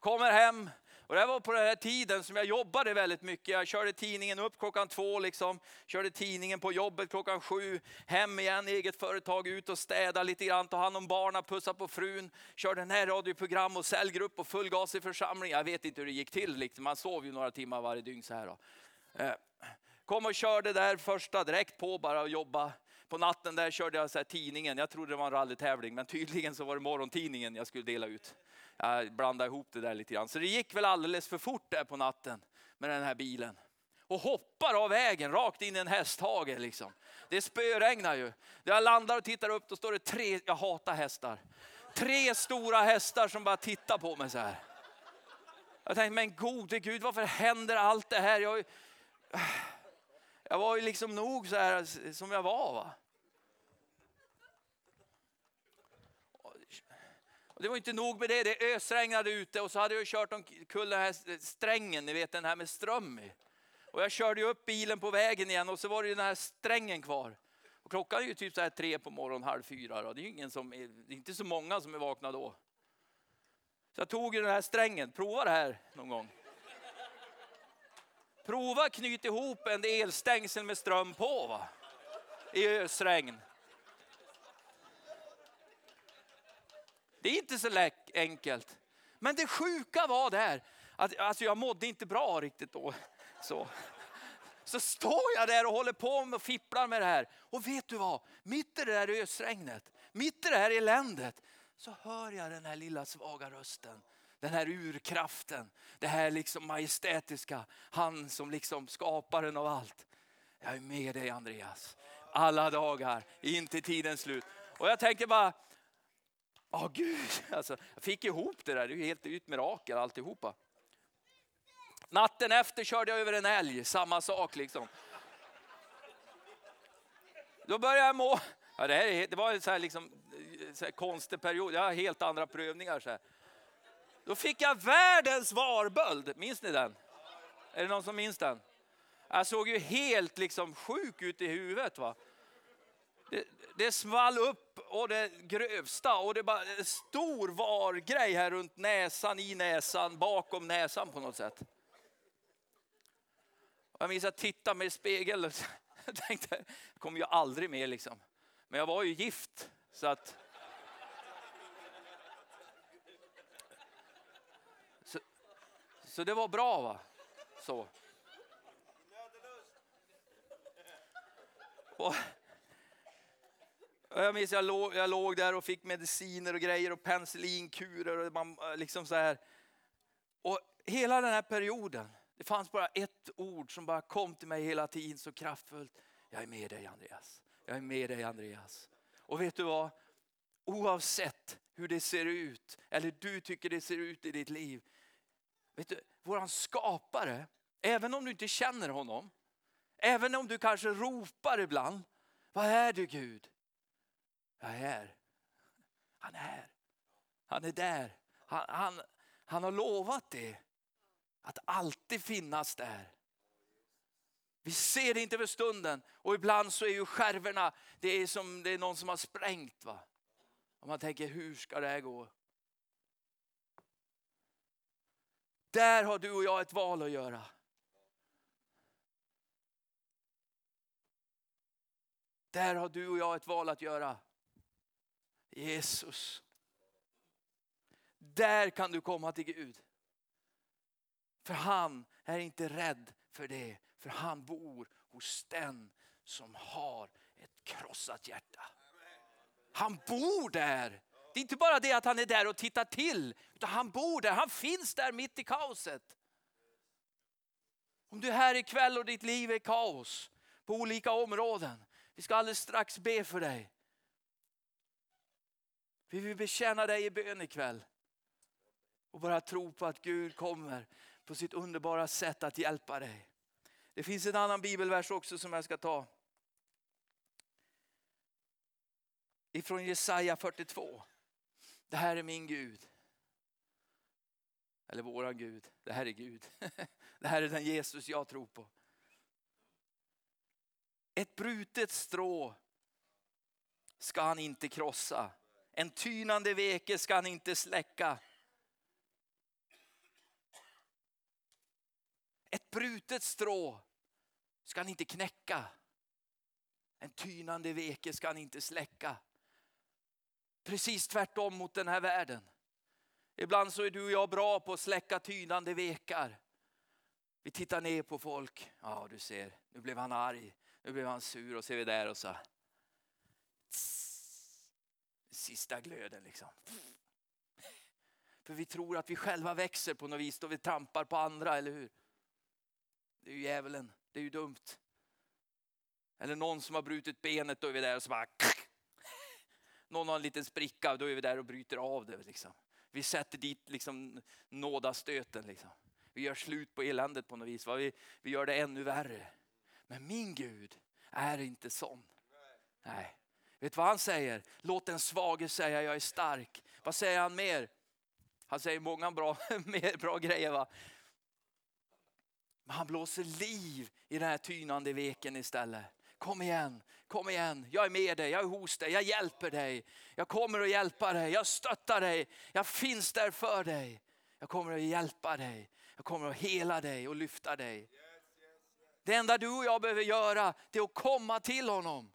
Kommer hem, och det var på den här tiden som jag jobbade väldigt mycket. Jag körde tidningen upp klockan två, liksom. körde tidningen på jobbet klockan sju, hem igen, eget företag, ut och städa lite grann, ta hand om barnen, pussa på frun, körde den här radioprogram och cellgrupp och full gas i församling. Jag vet inte hur det gick till, liksom. man sov ju några timmar varje dygn så här. Då. Eh, Kom och körde där första, direkt på bara och jobba. På natten där körde jag så här tidningen, jag trodde det var en rallytävling, men tydligen så var det morgontidningen jag skulle dela ut. Jag blandade ihop det där lite grann. Så det gick väl alldeles för fort där på natten med den här bilen. Och hoppar av vägen rakt in i en hästhage. Liksom. Det spöregnar ju. Jag landar och tittar upp, då står det tre, jag hatar hästar. Tre stora hästar som bara tittar på mig så här. Jag tänkte, men gode Gud, varför händer allt det här? Jag, jag var ju liksom nog så här som jag var. Va? Och det var inte nog med det, det ösregnade ute och så hade jag kört omkull den här strängen, ni vet den här med ström i. Och jag körde upp bilen på vägen igen och så var det den här strängen kvar. Och klockan är ju typ så här tre på morgonen, halv fyra. Då. Det är ingen som är, det är inte så många som är vakna då. Så jag tog den här strängen, prova det här någon gång. Prova knyta ihop en elstängsel med ström på va? i ösregn. Det är inte så enkelt. Men det sjuka var där, att alltså jag mådde inte bra riktigt då. Så. så står jag där och håller på och fipplar med det här. Och vet du vad? Mitt i det där ösregnet, mitt i det här eländet, så hör jag den här lilla svaga rösten. Den här urkraften, det här liksom majestätiska. Han som liksom skaparen av allt. Jag är med dig Andreas. Alla dagar, in till tidens slut. Och jag tänker bara, Åh oh, Gud, alltså, jag fick ihop det där. Det är ju helt ett mirakel alltihopa. Natten efter körde jag över en älg, samma sak liksom. Då började jag må... Ja, det, här, det var en så här, liksom, eh, så här konstig period, jag har helt andra prövningar. Så här. Då fick jag världens varböld, minns ni den? Är det någon som minns den? Jag såg ju helt liksom sjuk ut i huvudet. Va? Det, det small upp och det grövsta och det var en stor vargrej här runt näsan, i näsan, bakom näsan på något sätt. Jag minns att jag tittade mig i spegeln och tänkte, jag kommer ju aldrig mer liksom. Men jag var ju gift så att så det var bra va? Så. Och, jag minns jag låg, jag låg där och fick mediciner och grejer och penicillinkurer och man, liksom så här. Och hela den här perioden, det fanns bara ett ord som bara kom till mig hela tiden så kraftfullt. Jag är med dig Andreas. Jag är med dig Andreas. Och vet du vad? Oavsett hur det ser ut, eller du tycker det ser ut i ditt liv. Vet du, våran skapare, även om du inte känner honom, även om du kanske ropar ibland, vad är du Gud? Jag är här. Han är här. Han är där. Han, han, han har lovat det. Att alltid finnas där. Vi ser det inte för stunden och ibland så är ju skärvorna, det är som det är någon som har sprängt. va. Och man tänker, hur ska det här gå? Där har du och jag ett val att göra. Där har du och jag ett val att göra. Jesus. Där kan du komma till Gud. För han är inte rädd för det, för han bor hos den som har ett krossat hjärta. Han bor där. Det är inte bara det att han är där och tittar till, utan han bor där, han finns där mitt i kaoset. Om du är här ikväll och ditt liv är kaos på olika områden, vi ska alldeles strax be för dig. Vi vill betjäna dig i bön ikväll. Och bara tro på att Gud kommer på sitt underbara sätt att hjälpa dig. Det finns en annan bibelvers också som jag ska ta. Ifrån Jesaja 42. Det här är min Gud. Eller våran Gud. Det här är Gud. Det här är den Jesus jag tror på. Ett brutet strå ska han inte krossa. En tynande veke ska han inte släcka. Ett brutet strå ska han inte knäcka. En tynande veke ska han inte släcka. Precis tvärtom mot den här världen. Ibland så är du och jag bra på att släcka tynande vekar. Vi tittar ner på folk. Ja, du ser, nu blev han arg. Nu blev han sur och ser vi där och så. Sista glöden liksom. För vi tror att vi själva växer på något vis då vi trampar på andra, eller hur? Det är ju djävulen, det är ju dumt. Eller någon som har brutit benet, då är vi där och så bara någon har en liten spricka, då är vi där och bryter av det. Liksom. Vi sätter dit liksom nådastöten. Liksom. Vi gör slut på eländet på något vis. Vi, vi gör det ännu värre. Men min Gud är inte sån. Nej. Vet du vad han säger? Låt den svage säga jag är stark. Vad säger han mer? Han säger många bra, mer bra grejer. Va? Men han blåser liv i den här tynande veken istället. Kom igen, kom igen, jag är med dig, jag är hos dig, jag hjälper dig. Jag kommer att hjälpa dig, jag stöttar dig, jag finns där för dig. Jag kommer att hjälpa dig, jag kommer att hela dig och lyfta dig. Det enda du och jag behöver göra det är att komma till honom.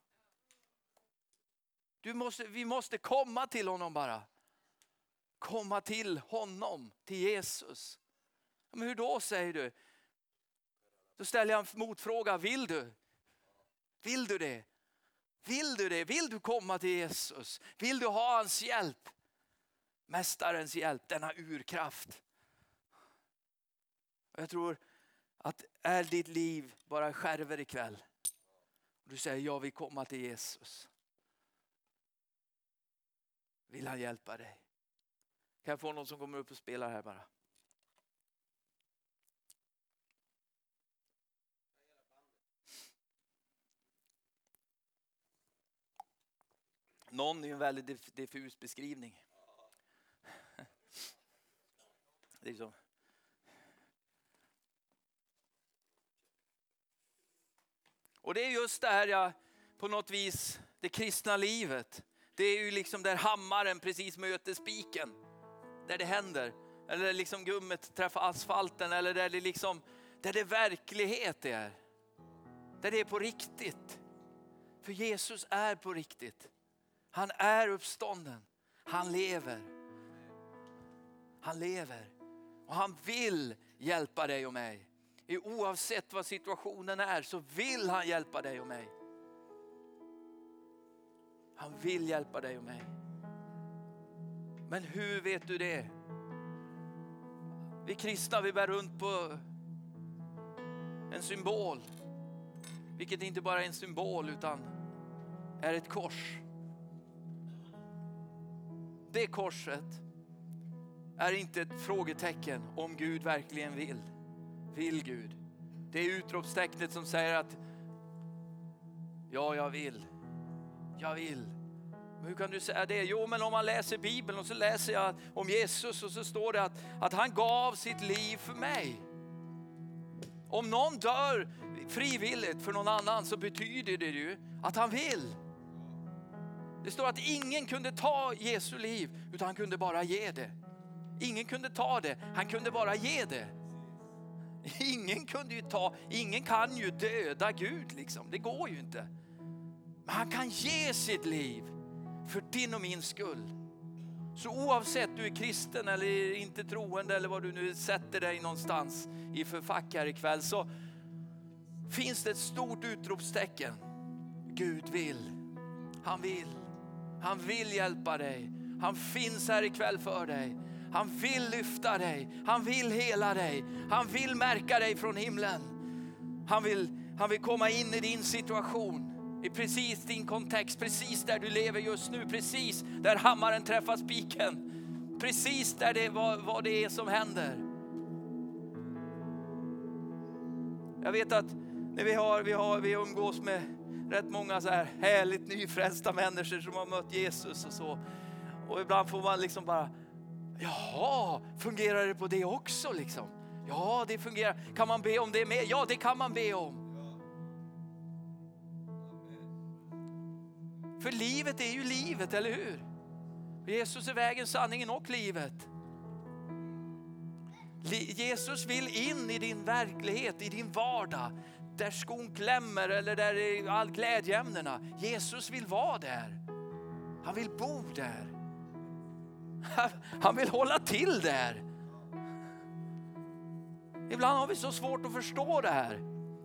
Du måste, vi måste komma till honom bara. Komma till honom, till Jesus. Men hur då säger du? Då ställer jag en motfråga, vill du? Vill du det? Vill du det? Vill du komma till Jesus? Vill du ha hans hjälp? Mästarens hjälp, denna urkraft. Jag tror att är ditt liv bara skärver ikväll och du säger jag vill komma till Jesus. Vill han hjälpa dig? Kan jag få någon som kommer upp och spelar här bara? Någon är ju en väldigt diffus beskrivning. Det är så. Och det är just det här jag, på något vis, det kristna livet. Det är ju liksom där hammaren precis möter spiken. Där det händer. Eller liksom gummet träffar asfalten eller där det liksom, där det verklighet är. Där det är på riktigt. För Jesus är på riktigt. Han är uppstånden. Han lever. Han lever. Och han vill hjälpa dig och mig. Oavsett vad situationen är så vill han hjälpa dig och mig. Han vill hjälpa dig och mig. Men hur vet du det? Vi kristna vi bär runt på en symbol. Vilket inte bara är en symbol utan är ett kors. Det korset är inte ett frågetecken om Gud verkligen vill. Vill Gud? Det är utropstecknet som säger att ja, jag vill. Jag vill. Men hur kan du säga det? Jo, men om man läser Bibeln och så läser jag om Jesus och så står det att, att han gav sitt liv för mig. Om någon dör frivilligt för någon annan så betyder det ju att han vill. Det står att ingen kunde ta Jesu liv utan han kunde bara ge det. Ingen kunde ta det, han kunde bara ge det. Ingen kunde ju ta, ingen kan ju döda Gud liksom. Det går ju inte. Men han kan ge sitt liv för din och min skull. Så oavsett du är kristen eller inte troende eller vad du nu sätter dig någonstans i för fack här ikväll så finns det ett stort utropstecken. Gud vill. Han vill. Han vill hjälpa dig. Han finns här ikväll för dig. Han vill lyfta dig. Han vill hela dig. Han vill märka dig från himlen. Han vill, han vill komma in i din situation. I precis din kontext, precis där du lever just nu, precis där hammaren träffar spiken. Precis där det, vad, vad det är som händer. Jag vet att när vi, har, vi, har, vi umgås med rätt många så här härligt nyfrälsta människor som har mött Jesus och så. Och ibland får man liksom bara, jaha, fungerar det på det också liksom? Ja, det fungerar. Kan man be om det med? Ja, det kan man be om. För livet är ju livet, eller hur? Jesus är vägen, sanningen och livet. Jesus vill in i din verklighet, i din vardag, där skon klämmer eller där är all glädjeämnena. Jesus vill vara där. Han vill bo där. Han vill hålla till där. Ibland har vi så svårt att förstå det här.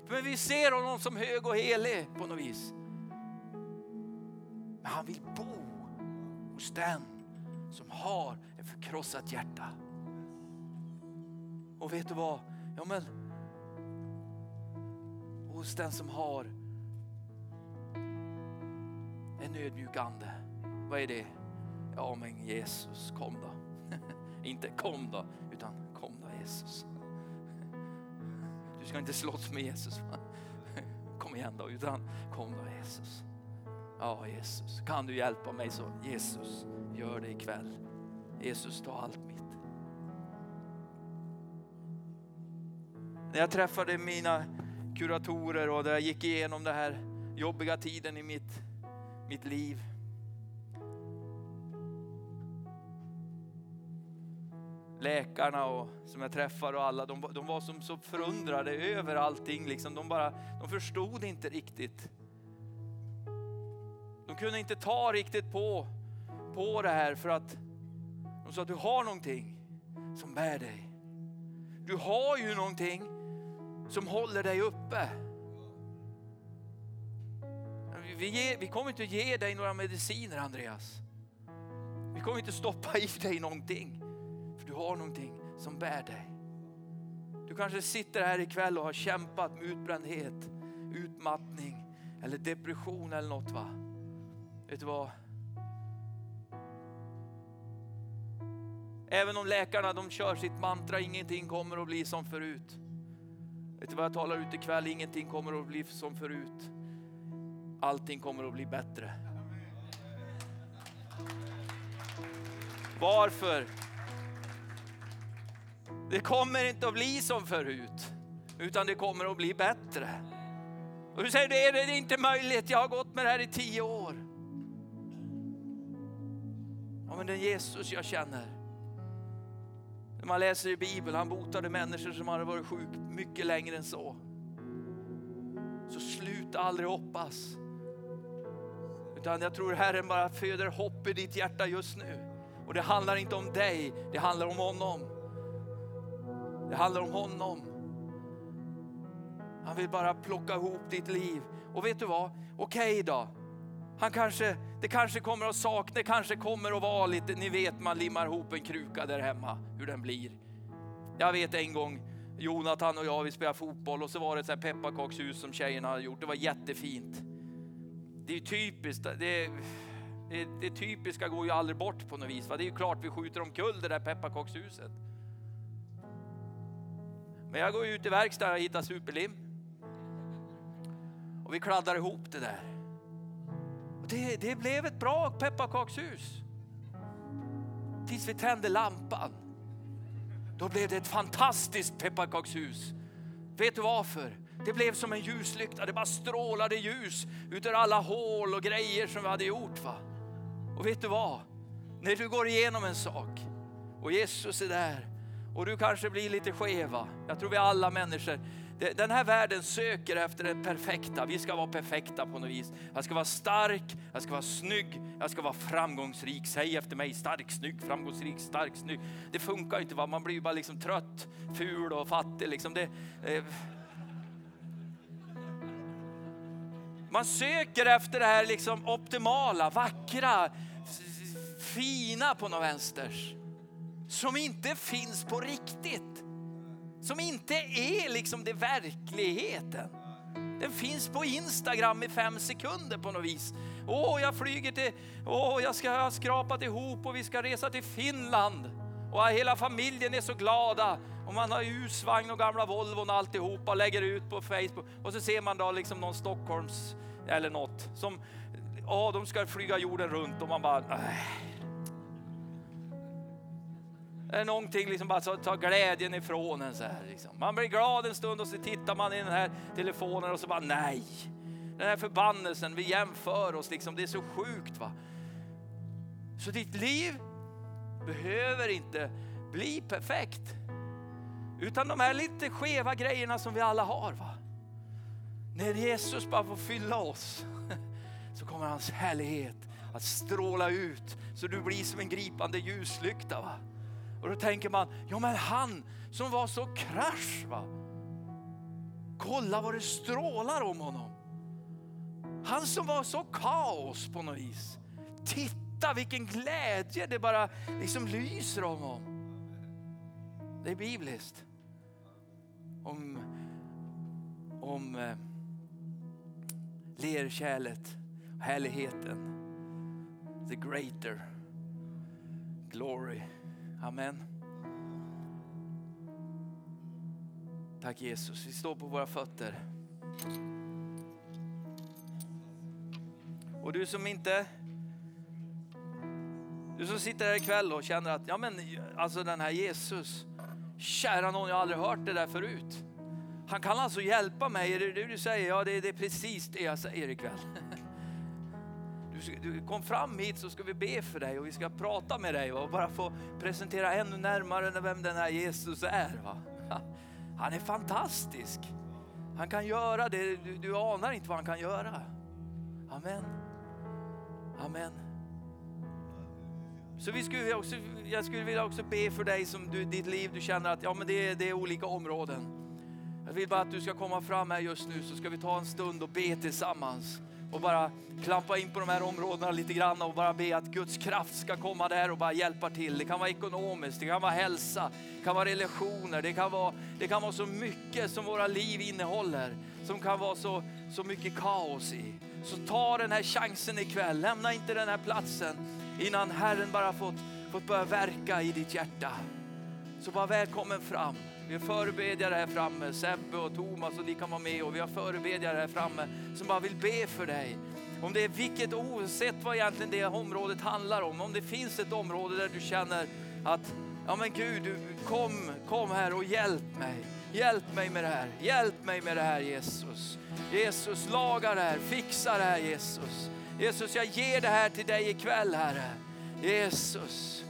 Men vi ser honom som hög och helig på något vis. Men han vill bo hos den som har ett förkrossat hjärta. Och vet du vad? Ja, men, hos den som har en ödmjuk ande. Vad är det? Ja men Jesus, kom då. inte kom då, utan kom då Jesus. Du ska inte slåss med Jesus. Kom igen då, utan kom då Jesus. Ja Jesus, kan du hjälpa mig så Jesus, gör det ikväll. Jesus, ta allt mitt. När jag träffade mina kuratorer och där jag gick igenom den här jobbiga tiden i mitt, mitt liv. Läkarna och, som jag träffade och alla, de, de var som så förundrade över allting. Liksom. De, bara, de förstod inte riktigt. De kunde inte ta riktigt på, på det här för att de sa att du har någonting som bär dig. Du har ju någonting som håller dig uppe. Vi, ger, vi kommer inte ge dig några mediciner Andreas. Vi kommer inte stoppa i dig någonting. För du har någonting som bär dig. Du kanske sitter här ikväll och har kämpat med utbrändhet, utmattning eller depression eller något. va? Vet du vad? Även om läkarna de kör sitt mantra, ingenting kommer att bli som förut. Vet du vad jag talar ut ikväll? Ingenting kommer att bli som förut. Allting kommer att bli bättre. Varför? Det kommer inte att bli som förut, utan det kommer att bli bättre. Och du säger, det är, det är inte möjligt, jag har gått med det här i tio år. Ja, men den Jesus jag känner, när man läser i Bibeln, han botade människor som hade varit sjuka mycket längre än så. Så sluta aldrig hoppas. Utan jag tror Herren bara föder hopp i ditt hjärta just nu. Och det handlar inte om dig, det handlar om honom. Det handlar om honom. Han vill bara plocka ihop ditt liv. Och vet du vad? Okej okay då. Han kanske, det kanske kommer att sakna, det kanske kommer att vara lite, ni vet man limmar ihop en kruka där hemma, hur den blir. Jag vet en gång, Jonathan och jag, vi spelade fotboll och så var det ett pepparkakshus som tjejerna hade gjort. Det var jättefint. Det är typiskt, det, det, det typiska går ju aldrig bort på något vis. Va? Det är ju klart vi skjuter omkull det där pepparkakshuset. Men jag går ut i verkstaden och hittar superlim. Och vi kladdar ihop det där det, det blev ett bra pepparkakshus. Tills vi tände lampan. Då blev det ett fantastiskt pepparkakshus. Vet du varför? Det blev som en ljuslykta. Det bara strålade ljus ut ur alla hål och grejer som vi hade gjort. Va? Och vet du vad? När du går igenom en sak och Jesus är där och du kanske blir lite skeva. Jag tror vi alla människor, den här världen söker efter det perfekta. Vi ska vara perfekta på något vis. Jag ska vara stark, jag ska vara snygg, jag ska vara framgångsrik. Säg efter mig, stark, snygg, framgångsrik, stark, snygg. Det funkar ju inte, va? man blir ju bara liksom trött, ful och fattig. Liksom det, eh. Man söker efter det här liksom optimala, vackra, fina på något vänsters. Som inte finns på riktigt. Som inte är liksom det verkligheten. Den finns på Instagram i fem sekunder på något vis. Åh, jag flyger till, åh, jag ska ha skrapat ihop och vi ska resa till Finland. Och hela familjen är så glada. Och man har husvagn och gamla Volvon och alltihopa och lägger ut på Facebook. Och så ser man då liksom någon Stockholms eller något som, åh, de ska flyga jorden runt och man bara, äh. Det är någonting liksom bara så tar glädjen ifrån en så här. Liksom. Man blir glad en stund och så tittar man i den här telefonen och så bara nej. Den här förbannelsen, vi jämför oss liksom. Det är så sjukt va. Så ditt liv behöver inte bli perfekt. Utan de här lite skeva grejerna som vi alla har va. När Jesus bara får fylla oss så kommer hans härlighet att stråla ut så du blir som en gripande ljuslykta. Va? Och då tänker man, ja men han som var så krasch. Va? Kolla vad det strålar om honom. Han som var så kaos på något vis. Titta vilken glädje det bara liksom lyser om honom. Det är bibliskt. Om, om eh, lerkärlet, härligheten. The greater glory. Amen. Tack Jesus. Vi står på våra fötter. Och du som inte du som sitter här ikväll och känner att ja men alltså den här Jesus, kära någon jag har aldrig hört det där förut. Han kan alltså hjälpa mig, är det det du säger? Ja det är, det är precis det jag säger ikväll. Du, kom fram hit så ska vi be för dig och vi ska prata med dig och bara få presentera ännu närmare vem den här Jesus är. Va? Han är fantastisk. Han kan göra det, du, du anar inte vad han kan göra. Amen. Amen. Så vi skulle också, jag skulle vilja också be för dig som du, ditt liv, du känner att ja, men det, är- det är olika områden. Jag vill bara att du ska komma fram här just nu så ska vi ta en stund och be tillsammans. Och bara klampa in på de här områdena lite grann och bara be att Guds kraft ska komma där och bara hjälpa till. Det kan vara ekonomiskt, det kan vara hälsa, det kan vara relationer, det kan vara, det kan vara så mycket som våra liv innehåller. Som kan vara så, så mycket kaos i. Så ta den här chansen ikväll, lämna inte den här platsen innan Herren bara fått, fått börja verka i ditt hjärta. Så var välkommen fram. Vi har förebedjare här framme, Sebbe och Thomas och ni kan vara med och vi har förebedjare här framme som bara vill be för dig. Om det är vilket, oavsett vad egentligen det området handlar om, om det finns ett område där du känner att, ja men Gud, du, kom, kom här och hjälp mig. Hjälp mig med det här, hjälp mig med det här Jesus. Jesus, laga det här, fixa det här Jesus. Jesus, jag ger det här till dig ikväll Herre. Jesus.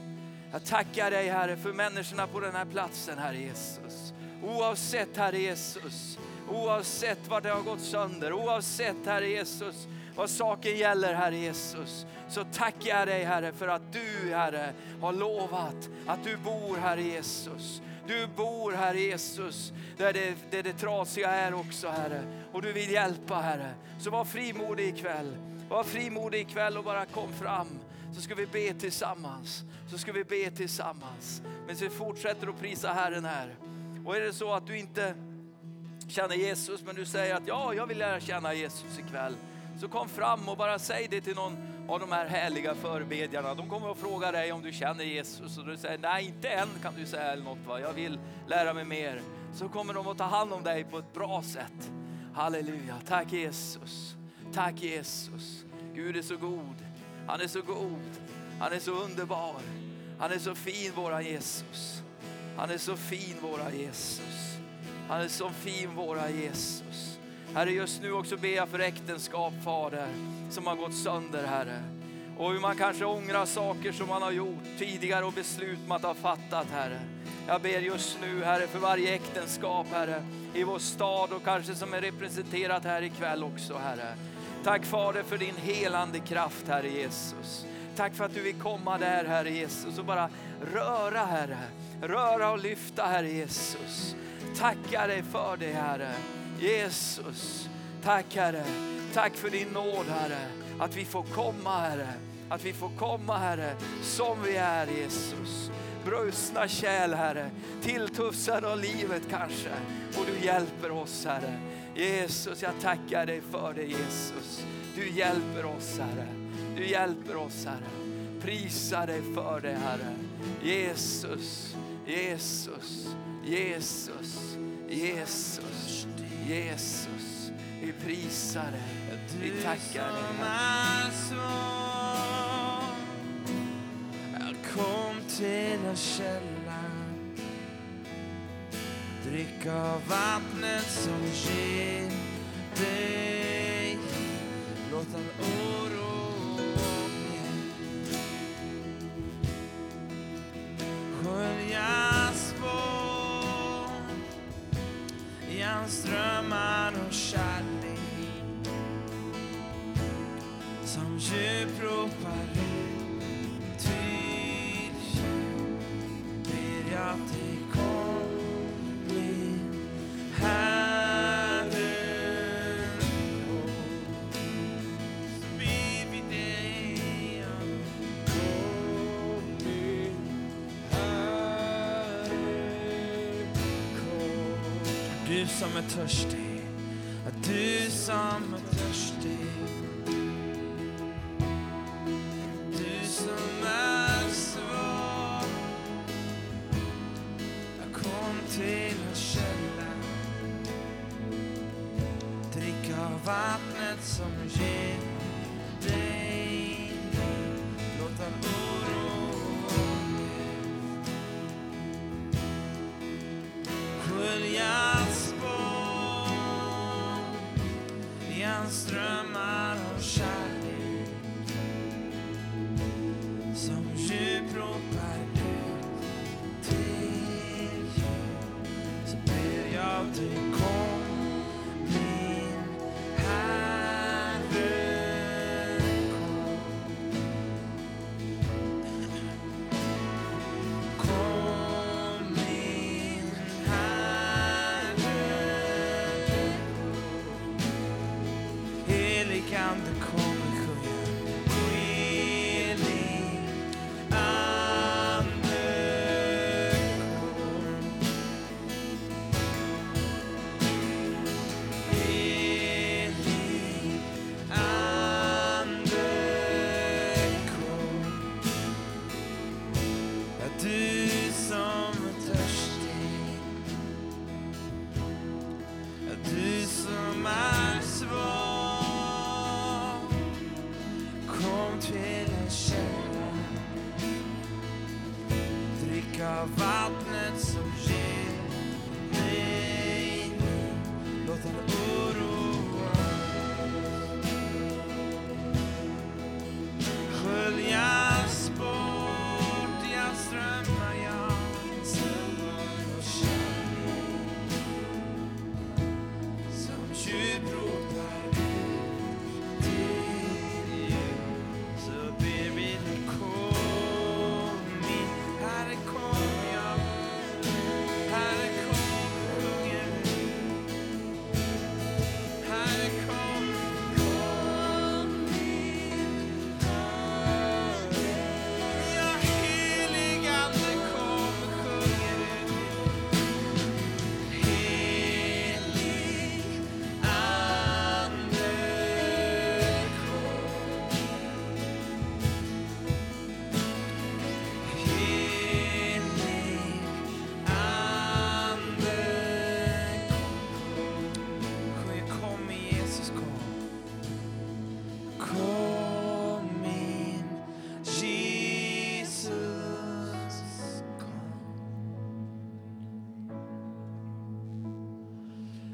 Jag tackar dig Herre för människorna på den här platsen Herre Jesus. Oavsett Herre Jesus, oavsett vad det har gått sönder, oavsett Herre Jesus vad saken gäller Herre Jesus. Så tackar jag dig Herre för att du Herre har lovat att du bor Herre Jesus. Du bor Herre Jesus där det, där det trasiga är också Herre. Och du vill hjälpa Herre. Så var frimodig ikväll. Var frimodig ikväll och bara kom fram så ska vi be tillsammans. Så ska vi be tillsammans. Men vi fortsätter att prisa Herren här. Och är det så att du inte känner Jesus men du säger att ja, jag vill lära känna Jesus ikväll. Så kom fram och bara säg det till någon av de här härliga förebedjarna. De kommer att fråga dig om du känner Jesus och du säger nej, inte än kan du säga eller något. Va? Jag vill lära mig mer. Så kommer de att ta hand om dig på ett bra sätt. Halleluja. Tack Jesus. Tack Jesus. Gud är så god. Han är så god. Han är så underbar. Han är så fin våra Jesus. Han är så fin våra Jesus. Han är så fin våra Jesus. Herre, just nu också ber jag för äktenskap, Fader, som har gått sönder, Herre. Och hur man kanske ångrar saker som man har gjort tidigare och beslut man har fattat, Herre. Jag ber just nu, Herre, för varje äktenskap, Herre, i vår stad och kanske som är representerat här ikväll också, Herre. Tack Fader för din helande kraft, Herre Jesus. Tack för att du vill komma där, Herre Jesus, och bara röra, Herre. Röra och lyfta, Herre Jesus. Tackar dig för det, Herre. Jesus, tack Herre. Tack för din nåd, Herre. Att vi får komma, Herre. Att vi får komma, Herre, som vi är, Jesus. Brustna kärl, Herre. Tilltufsade av livet kanske. Och du hjälper oss, Herre. Jesus, jag tackar dig för det, Jesus. Du hjälper oss, Herre. Du hjälper oss, Herre. Prisa dig för det, Herre. Jesus, Jesus, Jesus, Jesus, Jesus. Vi prisar dig. Vi tackar dig, Herre. kom till källa Drick av vattnet som ger dig. Låt all oro sköljas bort i hans drömmar och kärlek. Som djup ropar du som är törstig. Du som